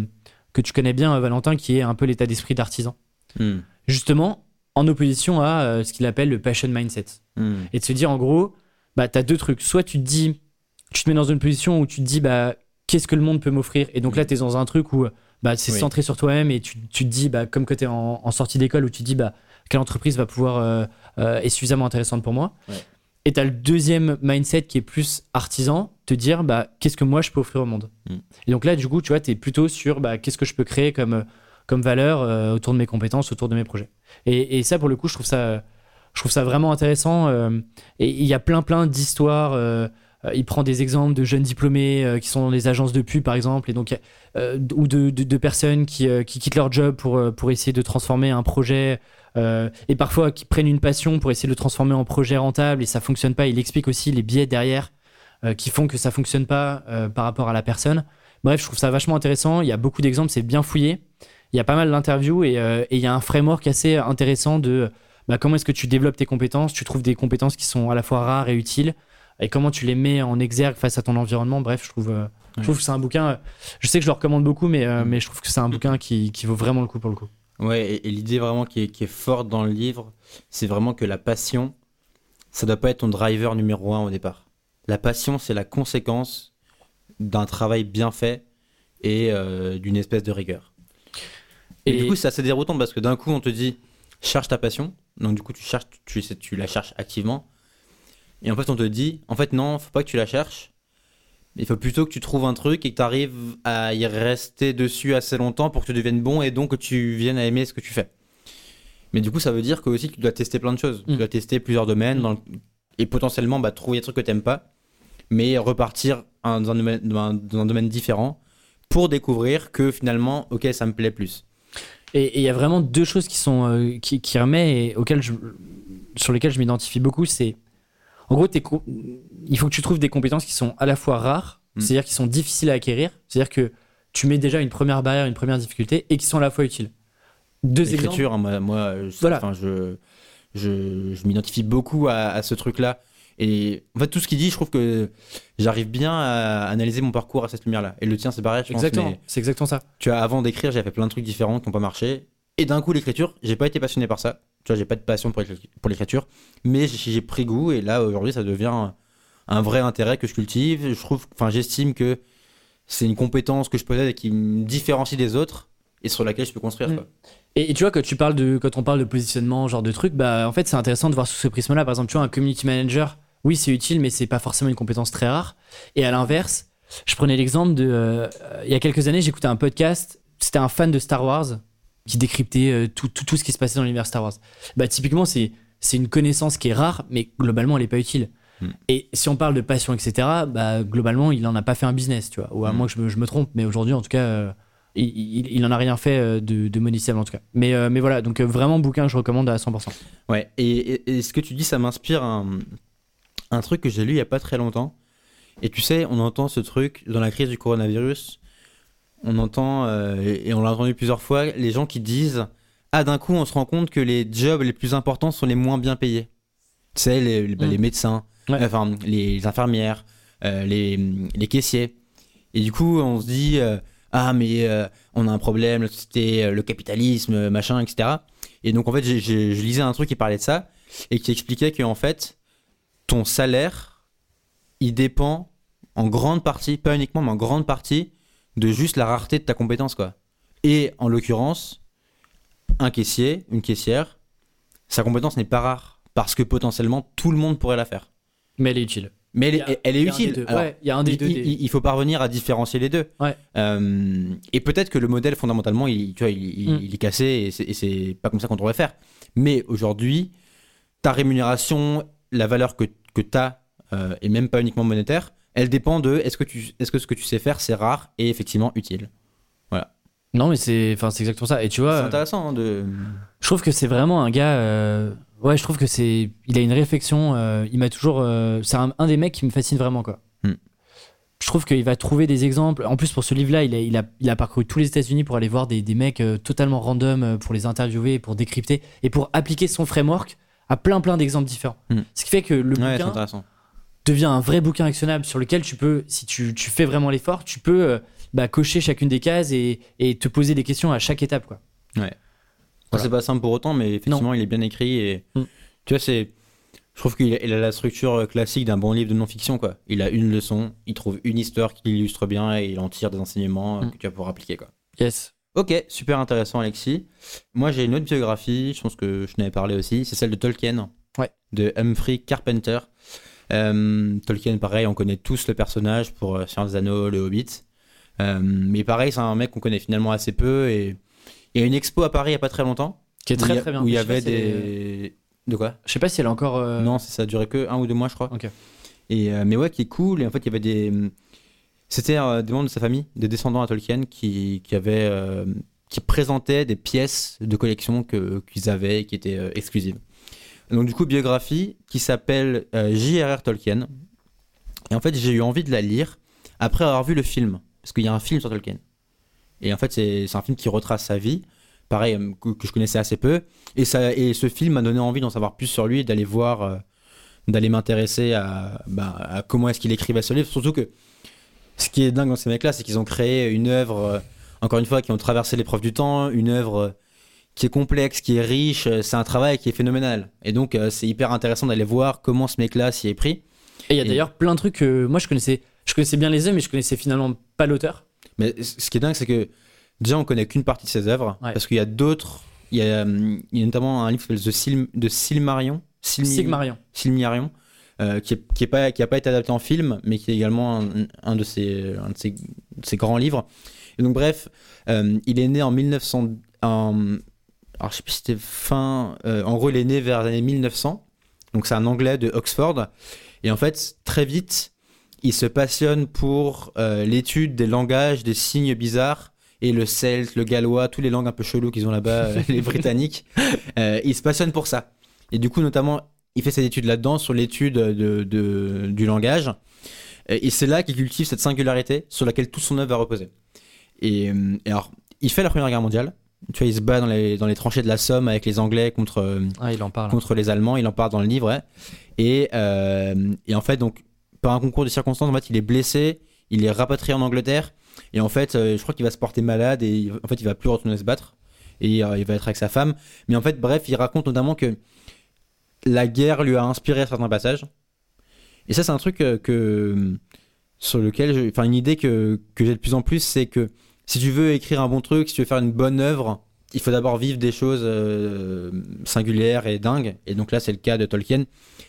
que tu connais bien, Valentin, qui est un peu l'état d'esprit d'artisan. Hmm. Justement, en opposition à ce qu'il appelle le passion mindset. Hmm. Et de se dire, en gros, bah, tu as deux trucs. Soit tu te dis, tu te mets dans une position où tu te dis, bah, qu'est-ce que le monde peut m'offrir? Et donc là, tu es dans un truc où bah, c'est Oui. centré sur toi-même et tu, tu te dis, bah, comme que tu es en, en sortie d'école, où tu te dis, bah, quelle entreprise va pouvoir euh, euh, est suffisamment intéressante pour moi. Ouais. Et tu as le deuxième mindset qui est plus artisan, te dire, bah, qu'est-ce que moi je peux offrir au monde? Mm. Et donc là, du coup, tu vois, tu es plutôt sur, bah, qu'est-ce que je peux créer comme, comme valeur euh, autour de mes compétences, autour de mes projets. Et, et ça, pour le coup, je trouve ça, je trouve ça vraiment intéressant. euh, et il y a plein, plein d'histoires. euh, euh, il prend des exemples de jeunes diplômés qui sont dans les agences de pub, par exemple, et donc, ou de, personnes qui, qui quittent leur job pour, pour essayer de transformer un projet, et parfois qui prennent une passion pour essayer de le transformer en projet rentable, et ça fonctionne pas. Il explique aussi les biais derrière qui font que ça fonctionne pas par rapport à la personne. Bref, je trouve ça vachement intéressant. Il y a beaucoup d'exemples, c'est bien fouillé. Il y a pas mal d'interviews et, et il y a un framework assez intéressant de bah, comment est-ce que tu développes tes compétences, tu trouves des compétences qui sont à la fois rares et utiles, et comment tu les mets en exergue face à ton environnement? Bref, je trouve, euh, je trouve que c'est un bouquin. euh, je sais que je le recommande beaucoup, mais, euh, Mm. mais je trouve que c'est un bouquin qui, qui vaut vraiment le coup pour le coup. Ouais, et, et l'idée vraiment qui est, qui est forte dans le livre, c'est vraiment que la passion, ça doit pas être ton driver numéro un au départ. La passion, c'est la conséquence d'un travail bien fait et euh, d'une espèce de rigueur. Et, Et- du coup, c'est assez déroutant parce que d'un coup, on te dit cherche ta passion. Donc, du coup, tu, cherches, tu, tu, la cherches activement. Et en fait, on te dit en fait, non, faut pas que tu la cherches. Il faut plutôt que tu trouves un truc et que tu arrives à y rester dessus assez longtemps pour que tu deviennes bon et donc que tu viennes à aimer ce que tu fais. Mais du coup, ça veut dire que aussi que tu dois tester plein de choses. Mm. Tu dois tester plusieurs domaines dans le- et potentiellement bah, trouver des trucs que tu pas, mais repartir dans un, domaine, dans un domaine différent pour découvrir que finalement, ok, ça me plaît plus. Et il y a vraiment deux choses qui sont euh, qui, qui remet et auxquelles je, sur lesquelles je m'identifie beaucoup. C'est en gros, il faut que tu trouves des compétences qui sont à la fois rares, Mm. c'est-à-dire qui sont difficiles à acquérir, c'est-à-dire que tu mets déjà une première barrière, une première difficulté, et qui sont à la fois utiles. Deux. L'écriture, hein, moi, moi je, Voilà. je, je, je m'identifie beaucoup à, à ce truc-là. Et en fait, tout ce qu'il dit, je trouve que j'arrive bien à analyser mon parcours à cette lumière-là. Et le tien, c'est pareil, je. Exactement, c'est exactement ça. tu vois, avant d'écrire, j'ai fait plein de trucs différents qui n'ont pas marché. Et d'un coup, l'écriture, j'ai pas été passionné par ça. Tu vois, j'ai pas de passion pour l'écri- pour l'écriture. Mais j'ai pris goût. Et là, aujourd'hui, ça devient un, vrai intérêt que je cultive. Je trouve, enfin, j'estime que c'est une compétence que je possède et qui me différencie des autres et sur laquelle je peux construire. Mm. quoi. Et, et tu vois, quand, tu parles de, quand on parle de positionnement, genre de trucs, bah, en fait, c'est intéressant de voir sous ce prisme-là. Par exemple, tu vois, un community manager, oui, c'est utile, mais c'est pas forcément une compétence très rare. Et à l'inverse, je prenais l'exemple de. euh, il y a quelques années, j'écoutais un podcast, c'était un fan de Star Wars qui décryptait euh, tout, tout, tout ce qui se passait dans l'univers Star Wars. Bah, typiquement, c'est, c'est une connaissance qui est rare, mais globalement, elle est pas utile. Mm. Et si on parle de passion, etc., bah, globalement, il en a pas fait un business, tu vois. Ou à Mm. moins que je me, je me trompe, mais aujourd'hui, en tout cas. euh, il, il, il en a rien fait de, de monétisable en tout cas. Mais, mais voilà, donc vraiment bouquin, je recommande à 100%. Ouais, et, et- et ce que tu dis, ça m'inspire un, un truc que j'ai lu il y a pas très longtemps. Et tu sais, on entend ce truc dans la crise du coronavirus. On entend, euh, et on l'a entendu plusieurs fois, les gens qui disent Ah, d'un coup, on se rend compte que les jobs les plus importants sont les moins bien payés. Tu sais, les, les- bah, Mm. les médecins, Ouais. enfin, les infirmières, euh, les, les caissiers. Et du coup, on se dit euh, Ah, mais on a un problème, la société, le capitalisme, machin, etc. Et donc, en fait, je lisais un truc qui parlait de ça et qui expliquait que, en fait, ton salaire, il dépend en grande partie, pas uniquement, mais en grande partie, de juste la rareté de ta compétence, quoi. Et en l'occurrence, un caissier, une caissière, sa compétence n'est pas rare parce que potentiellement tout le monde pourrait la faire. Mais elle est utile. Mais elle, a- elle est utile. Alors, ouais, il y a un des il, deux. il- des- il- il faut parvenir à différencier les deux. Ouais. Euh, et peut-être que le modèle fondamentalement, il, tu vois, il, il- Mm. il est cassé et c'est- et c'est pas comme ça qu'on devrait faire. Mais aujourd'hui, ta rémunération, la valeur que, que tu as, et même pas uniquement monétaire, elle dépend de est-ce que, tu, est-ce que ce que tu sais faire, c'est rare et effectivement utile. Non, mais c'est exactement ça. Et tu vois, c'est intéressant hein, de. je trouve que c'est vraiment un gars. euh, Ouais, je trouve que c'est. Il a une réflexion. euh, il m'a toujours. euh, C'est un, un des mecs qui me fascine vraiment, quoi. Hmm. Je trouve qu'il va trouver des exemples. En plus, pour ce livre-là, il a, il, a, il a parcouru tous les États-Unis pour aller voir des, des mecs euh, totalement random euh, pour les interviewer, pour décrypter et pour appliquer son framework à plein plein d'exemples différents. Hmm. Ce qui fait que le Ouais, bouquin devient un vrai bouquin actionnable sur lequel tu peux, si tu, tu fais vraiment l'effort, tu peux euh, bah, cocher chacune des cases et, et te poser des questions à chaque étape. Quoi. Voilà. C'est pas simple pour autant, mais effectivement, il est bien écrit et Mm. tu vois, c'est. Je trouve qu'il a, la structure classique d'un bon livre de non-fiction, quoi. Il a une leçon, il trouve une histoire qui l'illustre bien et il en tire des enseignements euh, Mm. que tu vas pouvoir appliquer, quoi. Yes. Ok, super intéressant, Alexis. Moi, j'ai une autre biographie, je pense que je n'avais parlé aussi, c'est celle de Tolkien, Ouais. de Humphrey Carpenter. Euh, Tolkien, pareil, on connaît tous le personnage pour euh, Seigneur des Anneaux, Le Hobbit. Euh, mais pareil, c'est un mec qu'on connaît finalement assez peu et il y a une expo à Paris il n'y a pas très longtemps. Qui est où très a- très bien. Où il y avait si des. De quoi? Je sais pas si elle est encore. euh, Non, ça a duré que un ou deux mois, je crois. Ok. Et, mais ouais, qui est cool. Et en fait, il y avait des. C'était des membres de sa famille, des descendants à Tolkien, qui, qui avaient. euh, qui présentaient des pièces de collection qu'ils avaient et qui étaient euh, exclusives. Donc, du coup, biographie qui s'appelle euh, J.R.R. Tolkien. Et en fait, j'ai eu envie de la lire après avoir vu le film. Parce qu'il y a un film sur Tolkien. Et en fait, c'est un film qui retrace sa vie. Pareil, que, que je connaissais assez peu. Et, ça, et ce film m'a donné envie d'en savoir plus sur lui d'aller voir, d'aller m'intéresser à, bah, à comment est-ce qu'il écrivait ce livre. Surtout que ce qui est dingue dans ces mecs-là, c'est qu'ils ont créé une œuvre, euh, encore une fois, qui ont traversé l'épreuve du temps, une œuvre euh, qui est complexe, qui est riche. euh, C'est un travail qui est phénoménal. Et donc, c'est hyper intéressant d'aller voir comment ce mec-là s'y est pris. Et il y a d'ailleurs plein de trucs que moi je connaissais. Je connaissais bien les œuvres, mais je connaissais finalement pas l'auteur. Mais ce qui est dingue, c'est que déjà, on connaît qu'une partie de ses œuvres. Ouais. Parce qu'il y a d'autres. Il y a, il y a notamment un livre qui s'appelle The Sil- Silmarion. Silmi- Sigmarion. Silmarion. Euh, qui n'a pas, été adapté en film, mais qui est également un, de, ses, grands livres. Donc, bref, euh, il est né en 1900. en- alors, je sais plus si c'était fin. euh, en gros, il est né vers les années 1900. Donc, c'est un anglais de Oxford. Et en fait, très vite, il se passionne pour euh, l'étude des langages, des signes bizarres. Et le celte, le gallois, toutes les langues un peu cheloues qu'ils ont là-bas, les britanniques. Euh, il se passionne pour ça. Et du coup, notamment, il fait ses études là-dedans, sur l'étude de, de- du langage. Et c'est là qu'il cultive cette singularité sur laquelle tout son œuvre va reposer. Et, et alors, il fait la Première Guerre mondiale. Tu vois, il se bat dans les, dans les tranchées de la Somme avec les Anglais contre, Ah, il en parle. contre les Allemands. Il en parle dans le livre. ouais. Et, euh, et en fait, donc, par un concours de circonstances, en fait, il est blessé. Il est rapatrié en Angleterre. Et en fait, euh, je crois qu'il va se porter malade et en fait, il va plus retourner se battre. Et euh, il va être avec sa femme. Mais en fait, bref, il raconte notamment que la guerre lui a inspiré certains passages. Et ça, c'est un truc euh, que, sur lequel, enfin, une idée que, que j'ai de plus en plus, c'est que si tu veux écrire un bon truc, si tu veux faire une bonne œuvre, il faut d'abord vivre des choses euh, singulières et dingues. Et donc là, c'est le cas de Tolkien.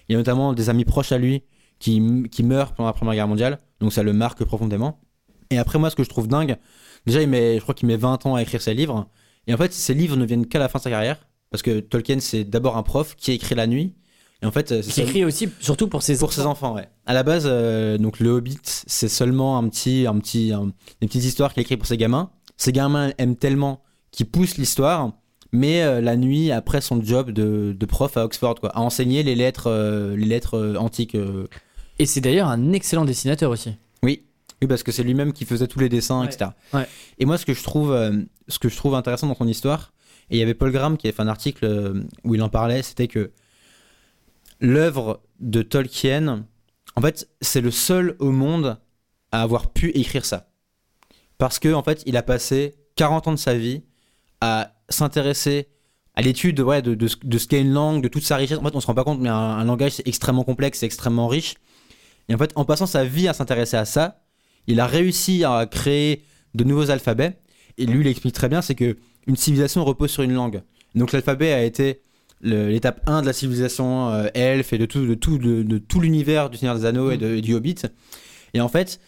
Il y a notamment des amis proches à lui qui, qui meurent pendant la Première Guerre mondiale. Donc ça le marque profondément. Et après, moi, ce que je trouve dingue, déjà, il met, je crois qu'il met 20 ans à écrire ses livres. Et en fait, ces livres ne viennent qu'à la fin de sa carrière. Parce que Tolkien, c'est d'abord un prof qui a écrit la nuit. Et en fait, c'est Qui écrit aussi, surtout pour ses pour ses enfants, ouais. À la base, euh, donc le Hobbit, c'est seulement un petit, un petit, un- des petites histoires qu'il écrit pour ses gamins. Ses gamins aiment tellement qu'ils poussent l'histoire, mais euh, la nuit, après son job de, de prof à Oxford, quoi, à enseigner les lettres, euh, les lettres euh, antiques. euh. Et c'est d'ailleurs un excellent dessinateur aussi. Oui, oui, parce que c'est lui-même qui faisait tous les dessins, Ouais, etc. ouais. Et moi, ce que je trouve, euh, ce que je trouve intéressant dans son histoire, et il y avait Paul Graham qui avait fait un article euh, où il en parlait, c'était que l'œuvre de Tolkien, en fait, c'est le seul au monde à avoir pu écrire ça. Parce que, en fait, il a passé 40 ans de sa vie à s'intéresser à l'étude de, de ce qu'est une langue, de toute sa richesse. En fait, on se rend pas compte, mais un, un langage, c'est extrêmement complexe, c'est extrêmement riche. Et en fait, en passant sa vie à s'intéresser à ça, il a réussi à créer de nouveaux alphabets. Et lui, il explique très bien, c'est que une civilisation repose sur une langue. Donc l'alphabet a été l'étape 1 de la civilisation euh, elfe et de tout, de tout, de, de tout l'univers du Seigneur des Anneaux et, de- du Hobbit. Et en fait,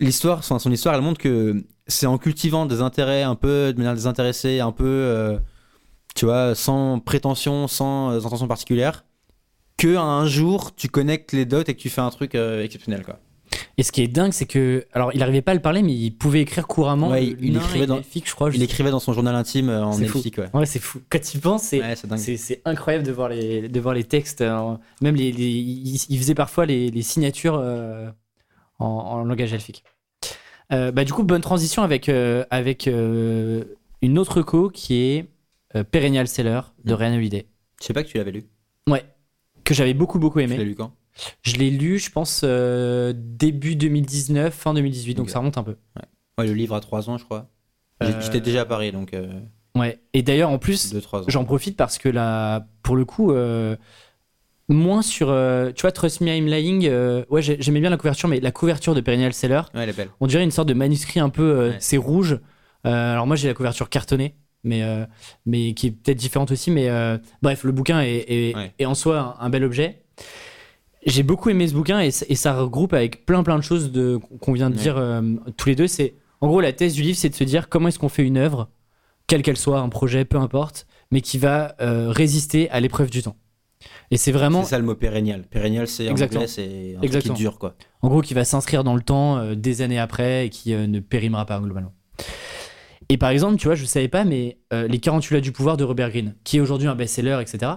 l'histoire, son, son histoire, elle montre que c'est en cultivant des intérêts un peu de manière désintéressée, un peu, euh, tu vois, sans prétention, sans euh, intention particulière, que un jour tu connectes les dots et que tu fais un truc euh, exceptionnel, quoi. Et ce qui est dingue, c'est que. Alors, il arrivait pas à le parler, mais il pouvait écrire couramment. Ouais, il écrivait dans- je crois. je Il sais écrivait dans son journal intime euh, en elfique, ouais. Ouais, c'est fou. Quand tu y penses, c'est Ouais, incroyable de voir les, de voir les textes. euh, même les, les- il, faisait parfois les, les signatures euh, en, en langage elfique. Euh, bah, du coup, bonne transition avec, avec une autre co qui est Perennial Seller de Mm. Ryan Holiday. Je sais pas que tu l'avais lu. Ouais. Que j'avais beaucoup, beaucoup Tu l'as aimé. lu quand? Je l'ai lu, je pense, euh, début 2019, fin 2018, donc ça remonte un peu. Ouais, le livre a 3 ans, je crois. Euh, J'étais déjà à Paris, donc euh, Ouais. Et d'ailleurs, en plus, 2-3 ans. J'en profite parce que là, pour le coup, moins sur. euh, tu vois, Trust Me I'm Lying, euh, ouais, j'ai- j'aimais bien la couverture, mais la couverture de Perennial Seller, Ouais, elle est belle. on dirait une sorte de manuscrit un peu. euh, Ouais. C'est rouge. Alors moi, j'ai la couverture cartonnée, mais, mais qui est peut-être différente aussi. Mais bref, le bouquin est, est- Ouais. est en soi un, un bel objet. J'ai beaucoup aimé ce bouquin et, ça regroupe avec plein plein de choses de- qu'on vient de Ouais. dire euh, tous les deux. C'est en gros la thèse du livre, c'est de se dire comment est-ce qu'on fait une œuvre, quelle qu'elle soit, un projet, peu importe, mais qui va euh, résister à l'épreuve du temps. Et c'est vraiment, C'est ça le mot pérennial. Pérennial, c'est en Exactement. anglais, c'est un truc qui Exactement. dure, quoi. en gros, qui va s'inscrire dans le temps euh, des années après et qui ne périmera pas globalement. Et par exemple, tu vois, je savais pas, mais euh, Les 48 lois du pouvoir de Robert Greene, qui est aujourd'hui un best-seller, etc.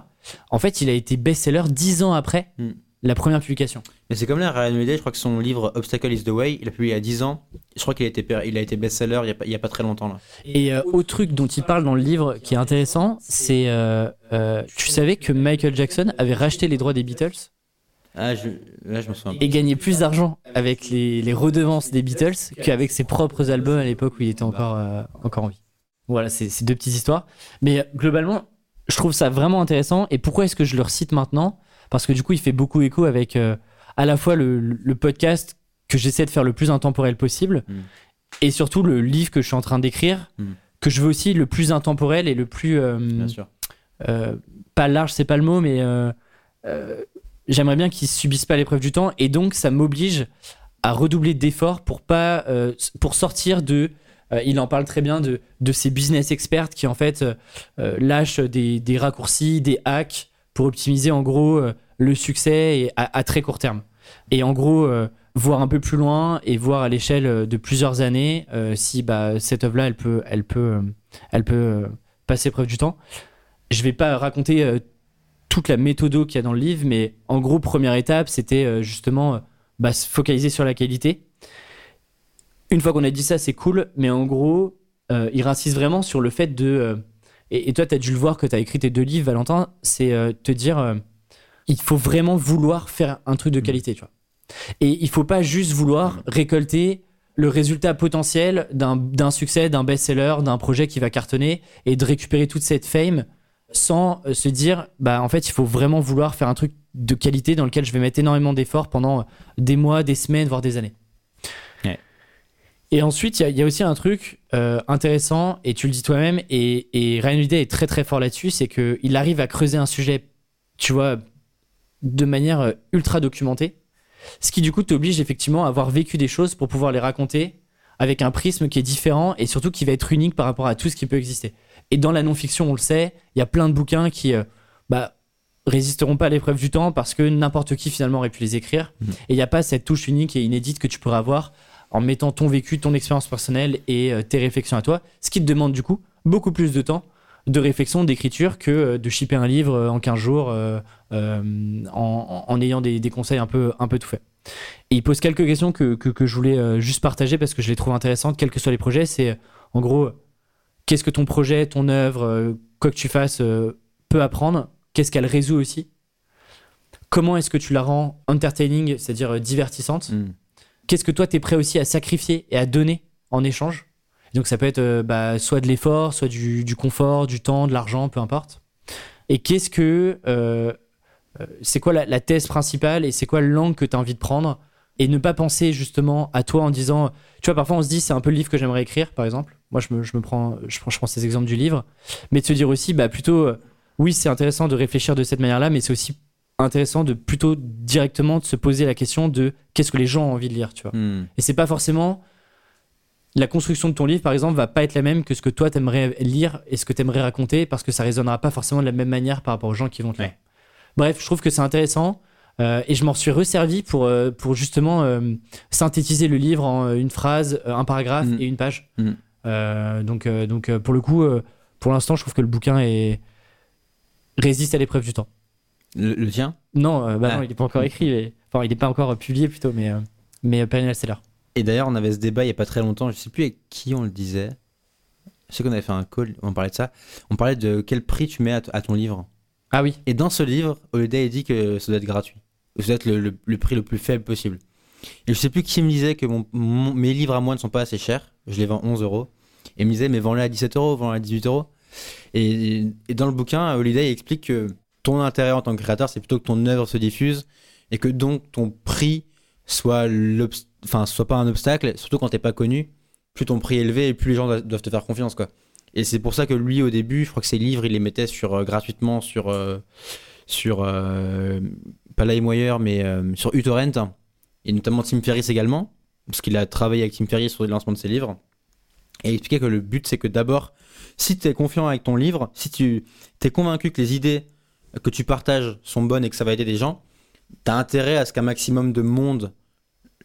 En fait, il a été best-seller dix ans après Hmm. La première publication. Mais c'est comme là, Ryan Holiday, je crois que son livre Obstacle is the Way, il a publié il y a 10 ans. Je crois qu'il a été, il a été best-seller il y a pas- il y a pas très longtemps, là. Et euh, autre truc dont il parle dans le livre qui est intéressant, c'est euh, euh, tu savais que Michael Jackson avait racheté les droits des Beatles? Ah, je... là, je me souviens. et gagné plus d'argent avec les, les redevances des Beatles qu'avec ses propres albums à l'époque où il était encore, euh, encore en vie. Voilà, c'est deux petites histoires. Mais globalement, je trouve ça vraiment intéressant. Et pourquoi est-ce que je le recite maintenant? Parce que du coup, il fait beaucoup écho avec euh, à la fois le, le podcast que j'essaie de faire le plus intemporel possible Mm. et surtout le livre que je suis en train d'écrire, Mm. que je veux aussi le plus intemporel et le plus. euh, Bien sûr. euh, pas large, c'est pas le mot, mais j'aimerais bien qu'ils subissent pas l'épreuve du temps, et donc ça m'oblige à redoubler d'efforts pour pas, pour sortir de. il en parle très bien de, de ces business experts qui en fait euh, lâchent des, des raccourcis, des hacks pour optimiser en gros euh, le succès à, très court terme. Et en gros, euh, voir un peu plus loin et voir à l'échelle euh, de plusieurs années euh, si bah, cette œuvre-là, elle peut, elle peut, elle peut passer preuve du temps. Je vais pas raconter toute la méthode qu'il y a dans le livre, mais en gros, première étape, c'était justement bah, se focaliser sur la qualité. Une fois qu'on a dit ça, c'est cool, mais en gros, il insiste vraiment sur le fait de. et, toi, tu as dû le voir que tu as écrit tes deux livres, Valentin, c'est te dire il faut vraiment vouloir faire un truc de qualité, tu vois. Et il faut pas juste vouloir récolter le résultat potentiel d'un succès, d'un best-seller, d'un projet qui va cartonner et de récupérer toute cette fame sans euh, se dire bah en fait il faut vraiment vouloir faire un truc de qualité dans lequel je vais mettre énormément d'efforts pendant des mois, des semaines, voire des années. Ouais. Et ensuite, il y a- il y, a aussi un truc euh, intéressant, et tu le dis toi-même, et, et Ryan Holiday est très très fort là-dessus, c'est qu'il arrive à creuser un sujet, tu vois, de manière euh, ultra documentée, ce qui du coup t'oblige effectivement à avoir vécu des choses pour pouvoir les raconter avec un prisme qui est différent et surtout qui va être unique par rapport à tout ce qui peut exister. Et dans la non-fiction, on le sait, il y a plein de bouquins qui euh, bah, résisteront pas à l'épreuve du temps parce que n'importe qui finalement aurait pu les écrire. Mhm. Et il n'y a pas cette touche unique et inédite que tu pourrais avoir en mettant ton vécu, ton expérience personnelle et euh, tes réflexions à toi, ce qui te demande du coup beaucoup plus de temps de réflexion, d'écriture que euh, de shipper un livre euh, en 15 jours euh, euh, en, ayant des, des conseils un peu, un peu tout faits. Et il pose quelques questions que, que, que je voulais juste partager parce que je les trouve intéressantes, quels que soient les projets. C'est en gros, qu'est-ce que ton projet, ton œuvre, quoi que tu fasses, peut apprendre Qu'est-ce qu'elle résout aussi Comment est-ce que tu la rends entertaining, c'est-à-dire divertissante Mm. Qu'est-ce que toi, tu es prêt aussi à sacrifier et à donner en échange Donc ça peut être euh, bah, soit de l'effort, soit du, du confort, du temps, de l'argent, peu importe. Et qu'est-ce que... euh, euh, c'est quoi la, la thèse principale et c'est quoi l'angle que tu as envie de prendre et ne pas penser justement à toi en disant tu vois parfois on se dit c'est un peu le livre que j'aimerais écrire par exemple moi je me, je me prends je prends je prends ces exemples du livre mais de se dire aussi bah plutôt oui c'est intéressant de réfléchir de cette manière là mais c'est aussi intéressant de plutôt directement de se poser la question de qu'est-ce que les gens ont envie de lire tu vois Mm. et c'est pas forcément la construction de ton livre, par exemple, va pas être la même que ce que toi t'aimerais lire et ce que t'aimerais raconter parce que ça résonnera pas forcément de la même manière par rapport aux gens qui vont te lire. Ouais. Bref, je trouve que c'est intéressant euh, et je m'en suis resservi pour, euh, pour justement euh, synthétiser le livre en une phrase, un paragraphe Mm. et une page. Mm. Donc, donc pour le coup, pour l'instant, je trouve que le bouquin est... résiste à l'épreuve du temps. Le, le tien? Non, bah Ah. non, il n'est pas encore écrit. mais- Enfin, il n'est pas encore publié plutôt, mais, mais Perennial Seller. Et d'ailleurs, on avait ce débat il n'y a pas très longtemps, je sais plus avec qui on le disait. Je sais qu'on avait fait un call, on parlait de ça. On parlait de quel prix tu mets à, ton livre. Ah oui, Et dans ce livre, Holiday dit que ça doit être gratuit. Ça doit être le, le- le prix le plus faible possible. Et je sais plus qui me disait que mon- mon- mes livres à moi ne sont pas assez chers. Je les vends 11 euros. Et il me disait, mais vends-les à 17 euros, vends-les à 18 euros. Et, et dans le bouquin, Holiday explique que ton intérêt en tant que créateur, c'est plutôt que ton œuvre se diffuse et que donc ton prix soit, enfin, soit pas un obstacle, surtout quand t'es pas connu. Plus ton prix est élevé et plus les gens doivent te faire confiance, quoi. Et c'est pour ça que lui, au début, je crois que ses livres, il les mettait sur, euh, gratuitement sur, euh, sur euh, pas LimeWire, mais sur uTorrent, et notamment Tim Ferriss également, parce qu'il a travaillé avec Tim Ferriss sur le lancement de ses livres. Et il expliquait que le but, c'est que d'abord, si tu es confiant avec ton livre, si tu es convaincu que les idées que tu partages sont bonnes et que ça va aider des gens, tu as intérêt à ce qu'un maximum de monde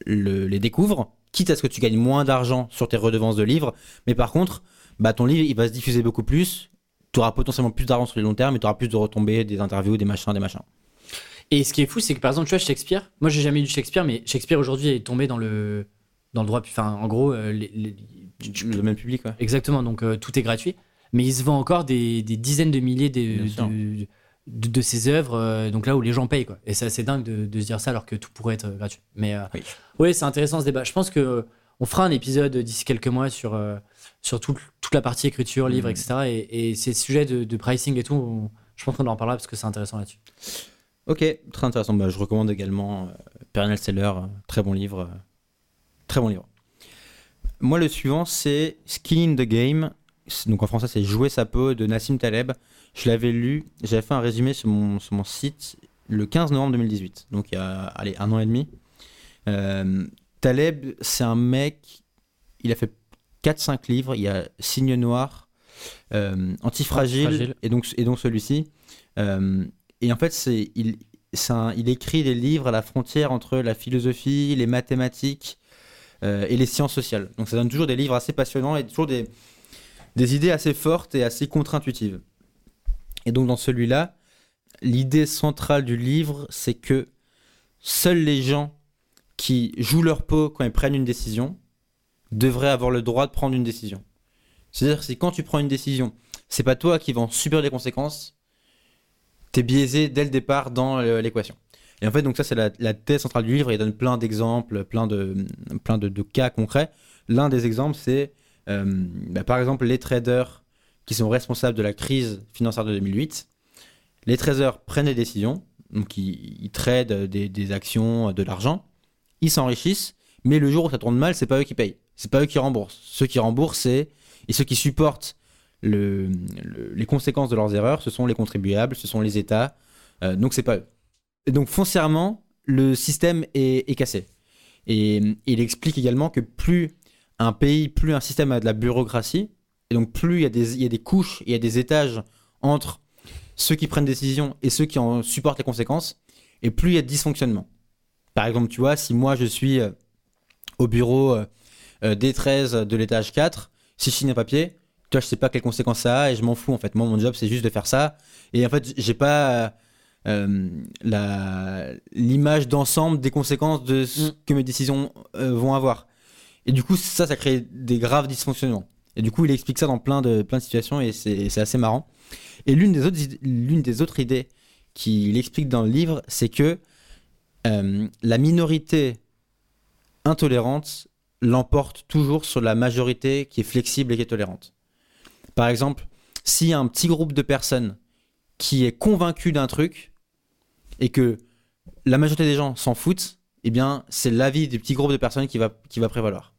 le- les découvre, quitte à ce que tu gagnes moins d'argent sur tes redevances de livres. Mais par contre, bah, ton livre, il va se diffuser beaucoup plus. Tu auras potentiellement plus d'argent sur le long terme et tu auras plus de retombées, des interviews, des machins, des machins. Et ce qui est fou, c'est que par exemple, tu vois, Shakespeare, moi j'ai jamais lu Shakespeare, mais Shakespeare aujourd'hui est tombé dans le, dans le droit. Enfin, en gros, euh, les- les- Le même public, ouais. exactement, donc euh, tout est gratuit. Mais il se vend encore des, des dizaines de milliers de, de- de ses œuvres, euh, donc là où les gens payent, quoi. Et c'est assez dingue de, de se dire ça alors que tout pourrait être gratuit. Mais euh, Oui. ouais, c'est intéressant ce débat. Je pense que on fera un épisode d'ici quelques mois sur, euh, sur tout- toute la partie écriture, livre, Mhm. etc. Et, et ces sujets de, de pricing et tout, on- je pense qu'on en parlera parce que c'est intéressant là-dessus. Ok, très intéressant. Bah, je recommande également euh, Perennial Seller, euh, très bon livre. euh, très bon livre. Moi, le suivant, c'est Skin in the Game. Donc en français, c'est Jouer sa peau de Nassim Taleb. Je l'avais lu, j'avais fait un résumé sur mon, sur mon site le 15 novembre 2018, donc il y a allez, un an et demi. Euh, Taleb, c'est un mec, il a fait 4-5 livres. Il y a Signe Noir, euh, Antifragile, Antifragile. et donc, et donc celui-ci. Euh, et en fait, c'est, il, c'est un- il écrit des livres à la frontière entre la philosophie, les mathématiques euh, et les sciences sociales. Donc ça donne toujours des livres assez passionnants et toujours des, des idées assez fortes et assez contre-intuitives. Et donc dans celui-là, l'idée centrale du livre, c'est que seuls les gens qui jouent leur peau quand ils prennent une décision devraient avoir le droit de prendre une décision. C'est-à-dire que si quand tu prends une décision, c'est pas toi qui vas en subir les conséquences, t'es biaisé dès le départ dans euh, l'équation. Et en fait, donc ça, c'est la, thèse centrale du livre. Il donne plein d'exemples, plein de, plein de, cas concrets. L'un des exemples, c'est bah, par exemple les traders qui sont responsables de la crise financière de 2008. Les traders prennent des décisions, donc ils, tradent des, actions, de l'argent, ils s'enrichissent, mais le jour où ça tourne mal, c'est pas eux qui payent, c'est pas eux qui remboursent. Ceux qui remboursent, et ceux qui supportent le- le- les conséquences de leurs erreurs, ce sont les contribuables, ce sont les États, euh, donc c'est pas eux. Et donc foncièrement, le système est, cassé. Et euh, il explique également que plus un pays, plus un système a de la bureaucratie, et donc plus il y a des, il y a des couches, il y a des étages entre ceux qui prennent des décisions et ceux qui en supportent les conséquences, et plus il y a de dysfonctionnement. Par exemple, tu vois, si moi je suis euh, au bureau euh, euh, D13 de l'étage 4, si je signe un papier, toi je sais pas quelles conséquences ça a et je m'en fous en fait. Moi mon job c'est juste de faire ça et en fait j'ai pas l'image d'ensemble des conséquences de ce Mm. que mes décisions vont avoir. Et du coup ça ça crée des graves dysfonctionnements. Et du coup il explique ça dans plein de plein de situations et c'est assez marrant. Et l'une des autres des autres idées qu'il explique dans le livre, c'est que euh, la minorité intolérante l'emporte toujours sur la majorité qui est flexible et qui est tolérante. Par exemple, s'il y a un petit groupe de personnes qui est convaincu d'un truc et que la majorité des gens s'en foutent, eh bien, c'est l'avis du petit groupe de personnes qui va, qui va prévaloir.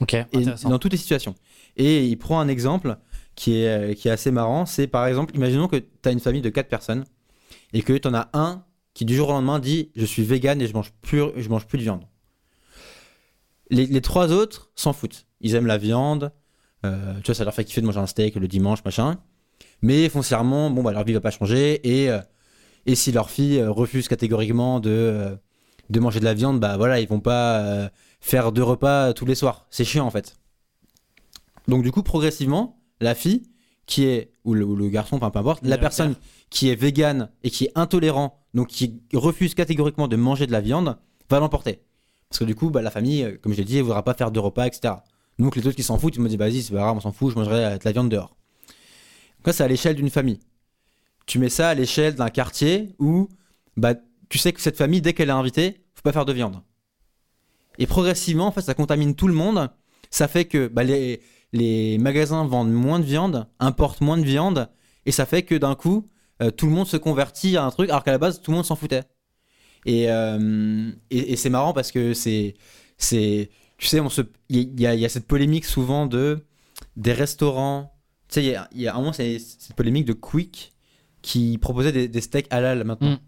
Ok, Et dans toutes les situations. Et il prend un exemple qui est, qui est assez marrant. C'est par exemple, imaginons que tu as une famille de quatre personnes et que tu en as un qui du jour au lendemain dit Je suis vegan et je mange plus, je mange plus de viande. Les, les trois autres s'en foutent. Ils aiment la viande. euh, tu vois, ça leur fait kiffer de manger un steak le dimanche, machin. Mais foncièrement, bon, bah, leur vie va pas changer. Et, euh, et si leur fille euh, refuse catégoriquement de, euh, de manger de la viande, bah voilà, ils vont pas euh, faire deux repas tous les soirs. C'est chiant en fait. Donc du coup, progressivement, la fille qui est, ou le, ou le garçon, enfin, peu importe, la personne qui est végane et qui est intolérant, donc qui refuse catégoriquement de manger de la viande, va l'emporter. Parce que du coup, bah, la famille, euh, comme je l'ai dit, elle ne voudra pas faire de repas, etc. Donc les autres qui s'en foutent, ils me disent, vas-y, c'est pas grave, on s'en fout, je mangerai euh, de la viande dehors. Donc ça, c'est à l'échelle d'une famille. Tu mets ça à l'échelle d'un quartier où bah, tu sais que cette famille, dès qu'elle est invitée, faut pas faire de viande. Et progressivement, en fait, ça contamine tout le monde. Ça fait que bah, les, les magasins vendent moins de viande, importent moins de viande, et ça fait que d'un coup, euh, tout le monde se convertit à un truc, alors qu'à la base, tout le monde s'en foutait. Et, euh, et, et c'est marrant parce que c'est, c'est, tu sais, il y, a- il y a cette polémique souvent de des restaurants. Tu sais, il y a, y a un moment, c'est cette polémique de Quick qui proposait des, des steaks halal maintenant. Mm.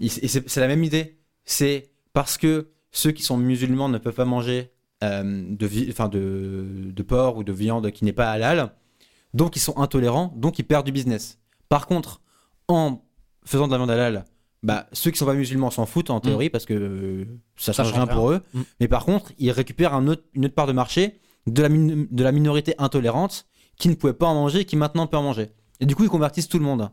Et c'est la même idée. C'est parce que ceux qui sont musulmans ne peuvent pas manger euh, de, vi- de, de porc ou de viande qui n'est pas halal, donc ils sont intolérants, donc ils perdent du business. Par contre, en faisant de la viande halal, bah, ceux qui sont pas musulmans s'en foutent en théorie parce que euh, ça change rien pour eux. Mm. Mais par contre, ils récupèrent un autre- une autre part de marché de la, de la minorité intolérante qui ne pouvait pas en manger et qui maintenant peut en manger. Et du coup, ils convertissent tout le monde.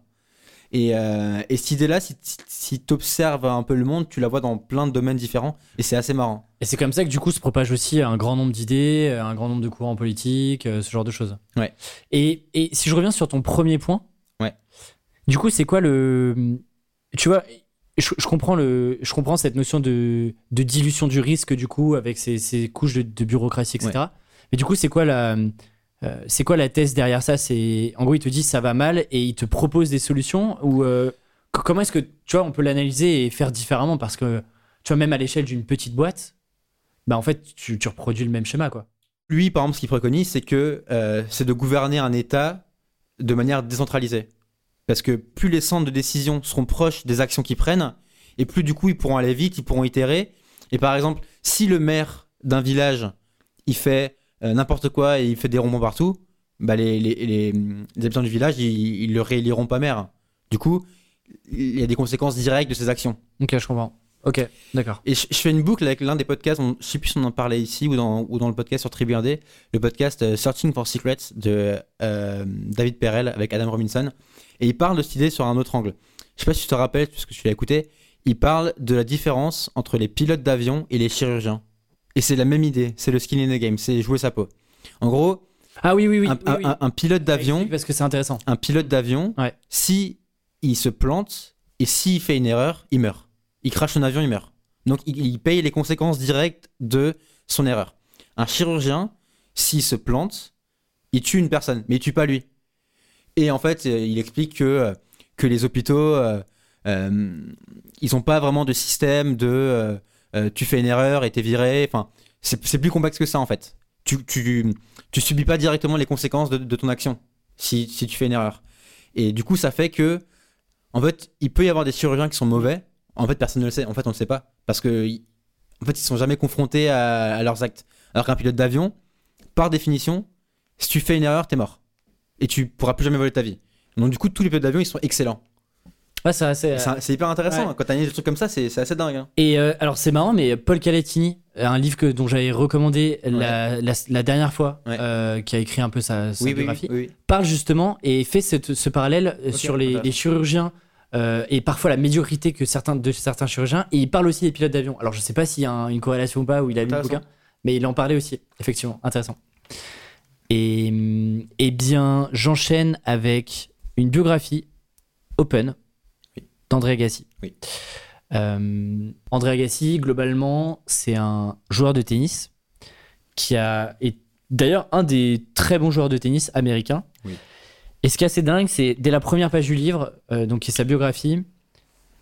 Et, euh, et cette idée-là, si, si, tu observes un peu le monde, tu la vois dans plein de domaines différents et c'est assez marrant. Et c'est comme ça que du coup se propage aussi un grand nombre d'idées, euh, un grand nombre de courants politiques, euh, ce genre de choses. Ouais. Et, et si je reviens sur ton premier point, Ouais. du coup c'est quoi le... Tu vois, je, je comprends le, je comprends cette notion de, de dilution du risque du coup avec ces, ces couches de, de bureaucratie, etc. Mais du coup, c'est quoi la, euh, c'est quoi la thèse derrière ça? C'est en gros, il te dit ça va mal et il te propose des solutions ou euh, comment est-ce que tu vois on peut l'analyser et faire différemment parce que tu vois même à l'échelle d'une petite boîte, bah en fait tu, reproduis le même schéma quoi. Lui, par exemple, ce qu'il préconise, c'est que euh, c'est de gouverner un État de manière décentralisée. Parce que plus les centres de décision seront proches des actions qu'ils prennent, et plus du coup ils pourront aller vite, ils pourront itérer. Et par exemple, si le maire d'un village, il fait n'importe quoi et il fait des ronds partout, bah les, les, les- les habitants du village, ils, ils le rééliront pas maire. Du coup, il y a des conséquences directes de ces actions. Ok, je comprends. Ok, d'accord. Et je, je fais une boucle avec l'un des podcasts, on, je sais plus si on en parlait ici ou dans, ou dans le podcast sur Tribu 1D, le podcast euh, Searching for Secrets de euh, David Perel avec Adam Robinson. Et il parle de cette idée sur un autre angle. Je sais pas si tu te rappelles, puisque tu l'as écouté, il parle de la différence entre les pilotes d'avion et les chirurgiens. Et c'est la même idée, c'est le skin in the game, c'est jouer sa peau. En gros, Ah oui oui oui. un, oui, un- oui. un- un pilote d'avion, Parce que c'est intéressant. un pilote d'avion, Ouais. si il se plante et s'il fait une erreur, il meurt. Il crache son avion, il meurt. Donc il, il paye les conséquences directes de son erreur. Un chirurgien, s'il se plante, il tue une personne, mais il tue pas lui. Et en fait, euh, il explique que, euh, que les hôpitaux, euh, euh, ils ont pas vraiment de système de euh, tu fais une erreur et t'es viré. Enfin, c'est plus complexe que ça en fait. Tu, tu, tu subis pas directement les conséquences de, de ton action si, si tu fais une erreur. Et du coup, ça fait que, en fait, il peut y avoir des chirurgiens qui sont mauvais. En fait, personne ne le sait. En fait, on ne le sait pas. Parce que, en fait, ils sont jamais confrontés à, à leurs actes. Alors qu'un pilote d'avion, par définition, si tu fais une erreur, t'es mort. Et tu pourras plus jamais voler ta vie. Donc, du coup, tous les pilotes d'avion, ils sont excellents. Ouais, c'est assez. Et C'est hyper intéressant. ouais. Quand t'as des trucs comme ça, c'est c'est assez dingue. hein. Et euh, alors c'est marrant, mais Paul Calettini, un livre que, dont j'avais recommandé la, la- la dernière fois, Ouais. euh, qui a écrit un peu sa, sa Oui, oui, biographie, oui, oui. parle justement et fait cette- ce parallèle euh, sur les, chirurgiens euh, et parfois la médiocrité que certains de certains chirurgiens. Et il parle aussi des pilotes d'avion. Alors je sais pas s'il y a un- une corrélation ou pas, ou il a lu le bouquin, mais il en parlait aussi, effectivement, intéressant. Et hum, eh bien, j'enchaîne avec une biographie open. d'André Agassi. Oui. Euh, André Agassi, globalement, c'est un joueur de tennis qui a est d'ailleurs un des très bons joueurs de tennis américains. Oui. Et ce qui est assez dingue, c'est dès la première page du livre, euh, donc qui est sa biographie,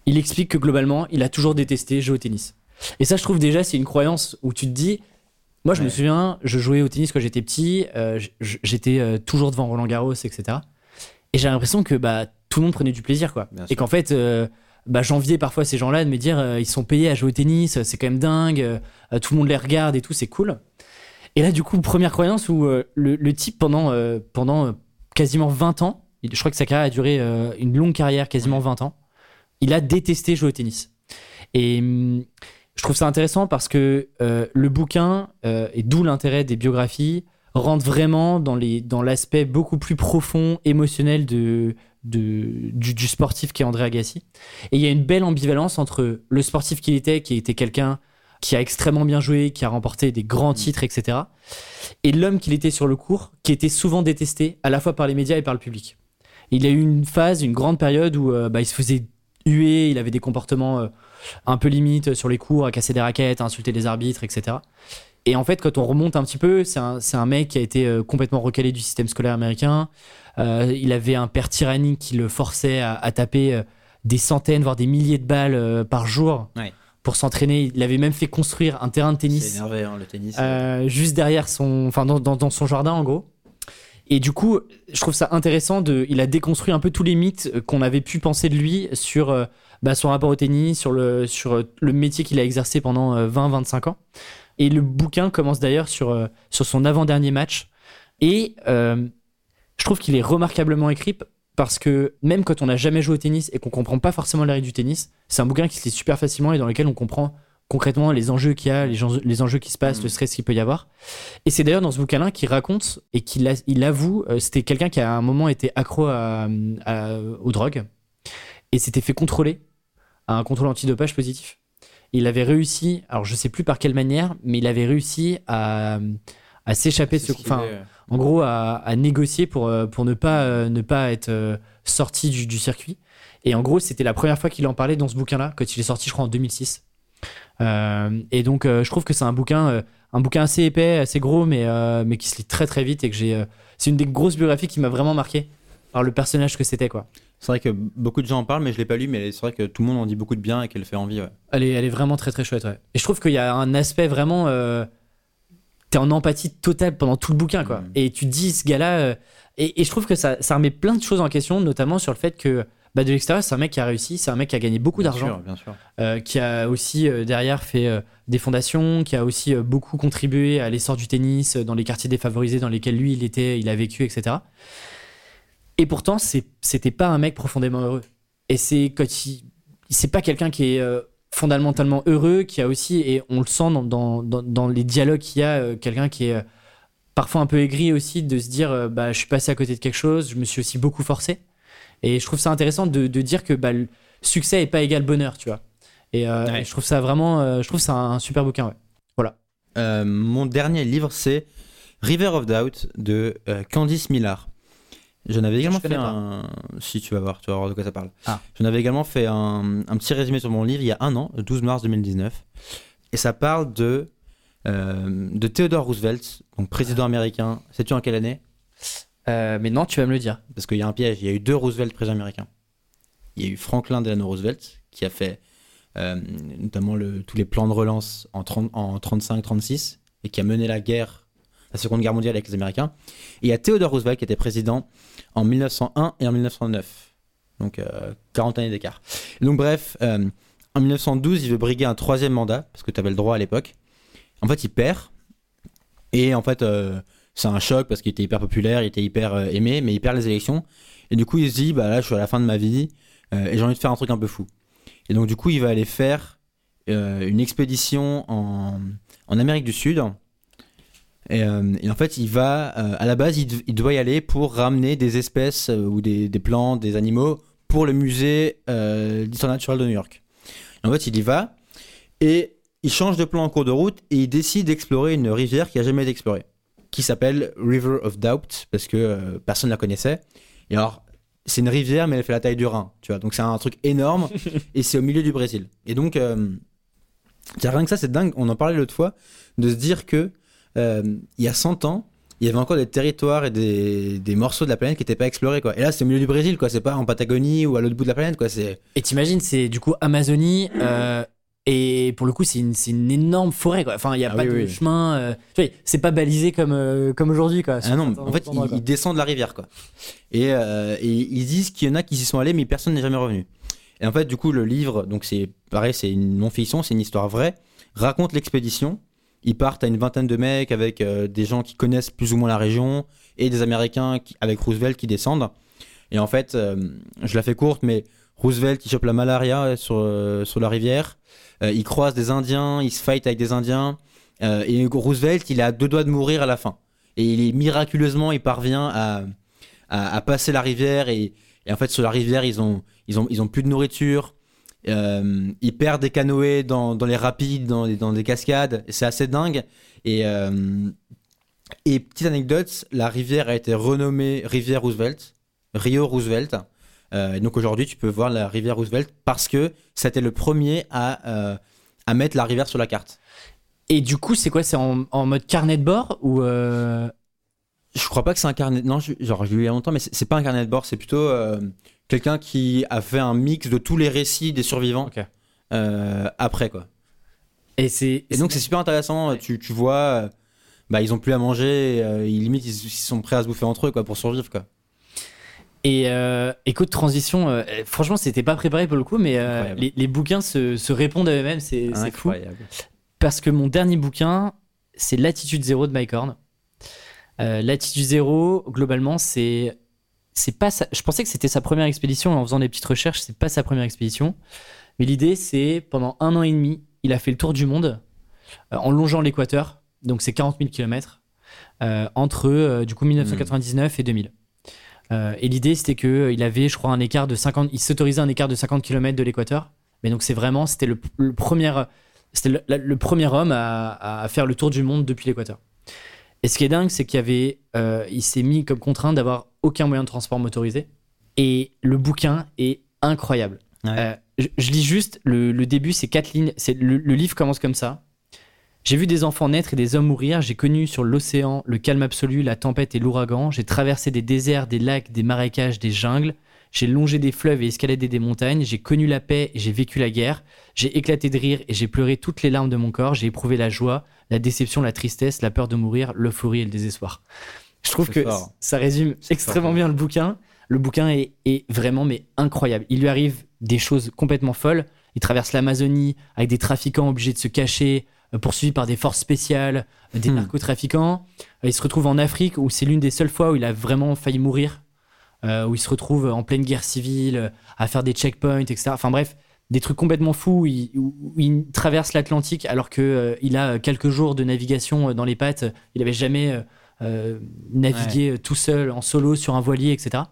il explique que globalement, il a toujours détesté jouer au tennis. Et ça, je trouve déjà, c'est une croyance où tu te dis, moi, je me souviens, je jouais au tennis quand j'étais petit, euh, j'étais toujours devant Roland Garros, etc. Et j'ai l'impression que bah, tout le monde prenait du plaisir, quoi. Bien Et qu'en fait, euh, bah, j'enviais parfois ces gens-là de me dire, euh, ils sont payés à jouer au tennis, c'est quand même dingue, euh, tout le monde les regarde et tout, c'est cool. Et là, du coup, première croyance où euh, le, le type, pendant, euh, pendant euh, quasiment 20 ans, je crois que sa carrière a duré euh, une longue carrière, quasiment 20 ans, il a détesté jouer au tennis. Et hum, je trouve ça intéressant parce que euh, le bouquin, euh, et d'où l'intérêt des biographies, rentre vraiment dans les dans l'aspect beaucoup plus profond, émotionnel de, de, du, du sportif qui est André Agassi. Et il y a une belle ambivalence entre le sportif qu'il était, qui était quelqu'un qui a extrêmement bien joué, qui a remporté des grands titres, etc. Et l'homme qu'il était sur le court, qui était souvent détesté à la fois par les médias et par le public. Il a eu une phase, une grande période où euh, bah, il se faisait huer, il avait des comportements euh, un peu limites sur les cours, à casser des raquettes, à insulter les arbitres, etc. Et en fait, quand on remonte un petit peu, c'est un, mec qui a été euh, complètement recalé du système scolaire américain. Euh, il avait un père tyrannique qui le forçait à, à taper euh, des centaines, voire des milliers de balles par jour Ouais. pour s'entraîner. Il avait même fait construire un terrain de C'est tennis énervé, hein, le tennis. euh, juste derrière son, enfin dans, dans, dans son jardin en gros. Et du coup, je trouve ça intéressant de, il a déconstruit un peu tous les mythes qu'on avait pu penser de lui sur bah, son rapport au tennis, sur le, sur le métier qu'il a exercé pendant 20-25 ans. Et le bouquin commence d'ailleurs sur, euh, sur son avant-dernier match. Et euh, je trouve qu'il est remarquablement écrit parce que même quand on n'a jamais joué au tennis et qu'on comprend pas forcément les règles du tennis, c'est un bouquin qui se lit super facilement et dans lequel on comprend concrètement les enjeux qu'il y a, les, enjeux qui se passent, le stress qu'il peut y avoir. Et c'est d'ailleurs dans ce bouquin-là qu'il raconte et qu'il il avoue, euh, c'était quelqu'un qui à un moment été accro à, à- aux drogues et s'était fait contrôler à un contrôle antidopage positif. Il avait réussi, alors je sais plus par quelle manière, mais il avait réussi à, à s'échapper de ce. Enfin, en gros, à, à négocier pour, euh, pour ne, pas, euh, ne pas être euh, sorti du, du circuit. Et en gros, c'était la première fois qu'il en parlait dans ce bouquin-là, quand il est sorti, je crois, en 2006. Euh, et donc, je trouve que c'est un bouquin, un bouquin assez épais, assez gros, mais, mais qui se lit très très vite et que j'ai. c'est une des grosses biographies qui m'a vraiment marqué par le personnage que c'était, quoi. C'est vrai que beaucoup de gens en parlent, mais je l'ai pas lu, mais c'est vrai que tout le monde en dit beaucoup de bien et qu'elle fait envie. Ouais. Elle est, elle est vraiment très très chouette, ouais. Et je trouve qu'il y a un aspect vraiment. Euh, T'es en empathie totale pendant tout le bouquin, quoi. Mhm. Et tu te dis, ce gars-là. euh, et, et je trouve que ça, ça remet plein de choses en question, notamment sur le fait que. Bah, de l'extérieur, c'est un mec qui a réussi, c'est un mec qui a gagné beaucoup Bien d'argent. sûr, bien sûr. euh, qui a aussi euh, derrière fait euh, des fondations, qui a aussi beaucoup contribué à l'essor du tennis dans les quartiers défavorisés dans lesquels lui il était, il a vécu, etc. Et pourtant, c'était pas un mec profondément heureux. Et c'est quand il, c'est pas quelqu'un qui est euh, fondamentalement heureux, qui a aussi, et on le sent dans, dans, dans, dans les dialogues qu'il y a, euh, quelqu'un qui est euh, parfois un peu aigri aussi de se dire, bah, je suis passé à côté de quelque chose, je me suis aussi beaucoup forcé. Et je trouve ça intéressant de, de dire que bah, le succès est pas égal bonheur, tu vois. Et Ouais. je trouve ça vraiment, je trouve ça un super bouquin. Ouais. Euh, mon dernier livre, c'est River of Doubt de Candice Millard. J'en avais également Je fait un. Si tu vas voir, tu vas voir de quoi ça parle. Ah. J'en avais également fait un, un petit résumé sur mon livre il y a un an, le 12 mars 2019. Et ça parle de, euh, de Theodore Roosevelt, donc président américain. Sais-tu en quelle année? Euh, mais non, tu vas me le dire. Parce qu'il y a un piège. Il y a eu deux Roosevelt présidents américains. Il y a eu Franklin Delano Roosevelt, qui a fait euh, notamment le- tous les plans de relance en, 30 en 35-36 et qui a mené la guerre, la Seconde Guerre mondiale avec les Américains. Et il y a Theodore Roosevelt qui était président en 1901 et en 1909. Donc euh, 40 années d'écart. Donc bref, euh, en 1912, il veut briguer un troisième mandat, parce que tu avais le droit à l'époque. En fait, il perd. Et en fait, euh, c'est un choc parce qu'il était hyper populaire, il était hyper euh, aimé, mais il perd les élections. Et du coup, il se dit, bah là, je suis à la fin de ma vie euh, et j'ai envie de faire un truc un peu fou. Et donc, du coup, il va aller faire euh, une expédition en, en Amérique du Sud. Et, euh, et en fait, il va, euh, à la base, il, doit y aller pour ramener des espèces euh, ou des, des plantes, des animaux pour le musée d'histoire naturelle de New York. Et en fait, il y va et il change de plan en cours de route et il décide d'explorer une rivière qui a jamais été explorée, qui s'appelle River of Doubt parce que euh, personne ne la connaissait. Et alors, c'est une rivière, mais elle fait la taille du Rhin, tu vois. Donc c'est un truc énorme et c'est au milieu du Brésil. Et donc, euh, rien que ça, c'est dingue. On en parlait l'autre fois de se dire que euh, il y a 100 ans, il y avait encore des territoires et des, des morceaux de la planète qui n'étaient pas explorés, quoi. Et là, c'est au milieu du Brésil, quoi. C'est pas en Patagonie ou à l'autre bout de la planète, quoi. C'est Et t'imagines, c'est du coup Amazonie. euh, et pour le coup, c'est une, c'est une énorme forêt, quoi. Enfin, il n'y a Ah pas oui, de oui. chemin. euh, c'est pas balisé comme, euh, comme aujourd'hui, quoi. Ah non, en fait, ils, descendent la rivière, quoi. Et, et ils disent qu'il y en a qui s'y sont allés, mais personne n'est jamais revenu. Et en fait, du coup, le livre, donc c'est pareil, c'est une non-fiction, c'est une histoire vraie, raconte l'expédition. Ils partent à une vingtaine de mecs avec euh, des gens qui connaissent plus ou moins la région et des Américains qui- avec Roosevelt qui descendent. Et en fait, euh, je la fais courte, mais Roosevelt il chope la malaria sur, euh, sur la rivière. Il croise des Indiens, il se fight avec des Indiens. Et Roosevelt, il à deux doigts de mourir à la fin. Et il est miraculeusement, il parvient à, à, à passer la rivière. Et, et en fait, sur la rivière, ils ont, ils ont, ils ont plus de nourriture. Euh, ils perdent des canoës dans, les rapides, dans, dans des cascades. C'est assez dingue. Et, euh, et petite anecdote, la rivière a été renommée rivière Roosevelt, Rio Roosevelt. Euh, et donc aujourd'hui, tu peux voir la rivière Roosevelt parce que c'était le premier à, euh, mettre la rivière sur la carte. Et du coup, c'est quoi? C'est en, mode carnet de bord ou Je crois pas que c'est un carnet. Non, je- genre, je l'ai lu il y a longtemps, mais c'est pas un carnet de bord, c'est plutôt euh, quelqu'un qui a fait un mix de tous les récits des survivants euh, après, quoi. Et c'est. Et donc, c'est super intéressant. Tu, tu vois, euh, bah, ils ont plus à manger, euh, ils, limite, ils, ils sont prêts à se bouffer entre eux, quoi, pour survivre, quoi. Et écoute, transition, franchement, c'était pas préparé pour le coup, mais les, les bouquins se, se répondent à eux-mêmes, c'est c'est fou. Incroyable. Parce que mon dernier bouquin, c'est L'attitude zéro de Mike Horn. Euh, L'attitude zéro, globalement, c'est. c'est pas Je pensais que c'était sa première expédition, en faisant des petites recherches, c'est pas sa première expédition. Mais l'idée, c'est pendant un an et demi, il a fait le tour du monde euh, en longeant l'équateur, donc c'est 40 000 km, entre euh, du coup 1999 et 2000. Euh, et l'idée, c'était que il avait, je crois, un écart de 50, il s'autorisait un écart de 50 km de l'équateur. Mais donc c'est vraiment, c'était le, premier, le, premier homme à faire le tour du monde depuis l'équateur. Et ce qui est dingue, c'est qu'il avait, euh, il s'est mis comme contrainte d'avoir aucun moyen de transport motorisé. Et le bouquin est incroyable. Ouais. Euh, je, je lis juste le, le début, c'est quatre lignes. C'est le, le livre commence comme ça. J'ai vu des enfants naître et des hommes mourir. J'ai connu sur l'océan le calme absolu, la tempête et l'ouragan. J'ai traversé des déserts, des lacs, des marécages, des jungles. J'ai longé des fleuves et escaladé des montagnes. J'ai connu la paix et j'ai vécu la guerre. J'ai éclaté de rire et j'ai pleuré toutes les larmes de mon corps. J'ai éprouvé la joie, la déception, la tristesse, la peur de mourir, l'euphorie et le désespoir. Je trouve que fort. ça résume extrêmement fort. bien le bouquin. Le bouquin est, est vraiment mais incroyable. Il lui arrive des choses complètement folles. Il traverse l'Amazonie avec des trafiquants obligés de se cacher, euh, poursuivis par des forces spéciales, euh, des Hmm. narcotrafiquants. Euh, Il se retrouve en Afrique où c'est l'une des seules fois où il a vraiment failli mourir, euh, où il se retrouve en pleine guerre civile, à faire des checkpoints, etc. Enfin bref, des trucs complètement fous où il, où- où il traverse l'Atlantique alors que euh, il a quelques jours de navigation euh, dans les pattes. Il avait jamais euh, euh, navigué euh, tout seul en solo sur un voilier, etc.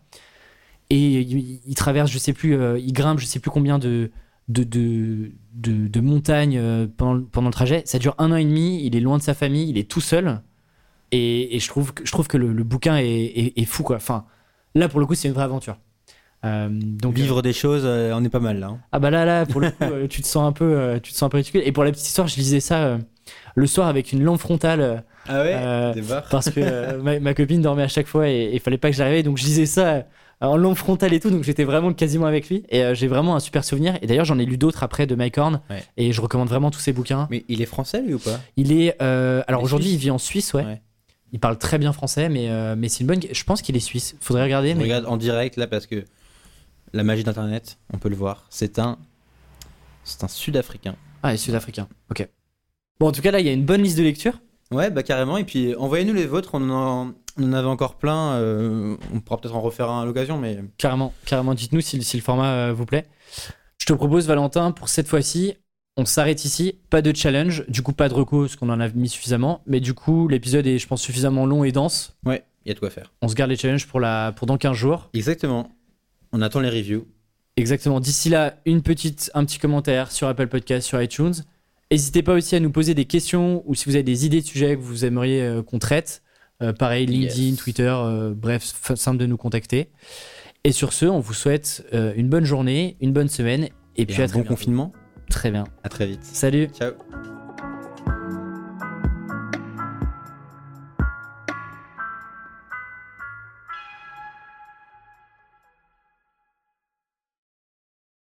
Et il, il traverse, je sais plus, euh, il grimpe, je sais plus combien de de, de, de, de montagnes euh, pendant, pendant le trajet. Ça dure un an et demi. Il est loin de sa famille, il est tout seul. Et, et je trouve que je trouve que le, le bouquin est, est, est fou quoi. Enfin, là pour le coup, c'est une vraie aventure. Euh, donc Vivre des choses, euh, on est pas mal là. hein. ah bah là là pour le coup euh, tu te sens un peu euh, tu te sens un peu ridicule. Et pour la petite histoire je lisais ça euh, le soir avec une lampe frontale euh, Ah ouais? Euh, Des parce que euh, ma, ma copine dormait à chaque fois et il fallait pas que j'arrive. Donc je lisais ça euh, en lampe frontale et tout. Donc j'étais vraiment quasiment avec lui. Et euh, j'ai vraiment un super souvenir. Et d'ailleurs j'en ai lu d'autres après de Mike Horn. Ouais. et je recommande vraiment tous ses bouquins. Mais il est français lui ou pas? Il est euh, alors aujourd'hui il vit en Suisse ouais, Ouais. il parle très bien français mais euh, mais c'est une bonne je pense qu'il est suisse. Faudrait regarder Je mais regarde en direct là parce que la magie d'internet, on peut le voir. C'est un, c'est un Sud-Africain. ah il est sud-africain ok bon en tout cas là il y a une bonne liste de lecture Ouais, bah carrément. Et puis envoyez-nous les vôtres. On en, on en avait encore plein. euh, on pourra peut-être en refaire un à l'occasion, mais Carrément, carrément. Dites-nous si, si le format euh, vous plaît. Je te propose, Valentin, pour cette fois-ci, on s'arrête ici. Pas de challenge, du coup, pas de recours, parce qu'on en a mis suffisamment. Mais du coup, l'épisode est, je pense, suffisamment long et dense. ouais, il y a de quoi faire. On se garde les challenges pour, la, pour dans 15 jours. Exactement. On attend les reviews. Exactement. D'ici là, une petite, un petit commentaire sur Apple Podcast, sur iTunes. N'hésitez pas aussi à nous poser des questions ou si vous avez des idées de sujets que vous aimeriez euh, qu'on traite. Euh, pareil, LinkedIn, Yes. Twitter, euh, bref, simple de nous contacter. Et sur ce, on vous souhaite une bonne journée, une bonne semaine et, Et puis à très bon bientôt. confinement. Très bien. À très vite. Salut Ciao.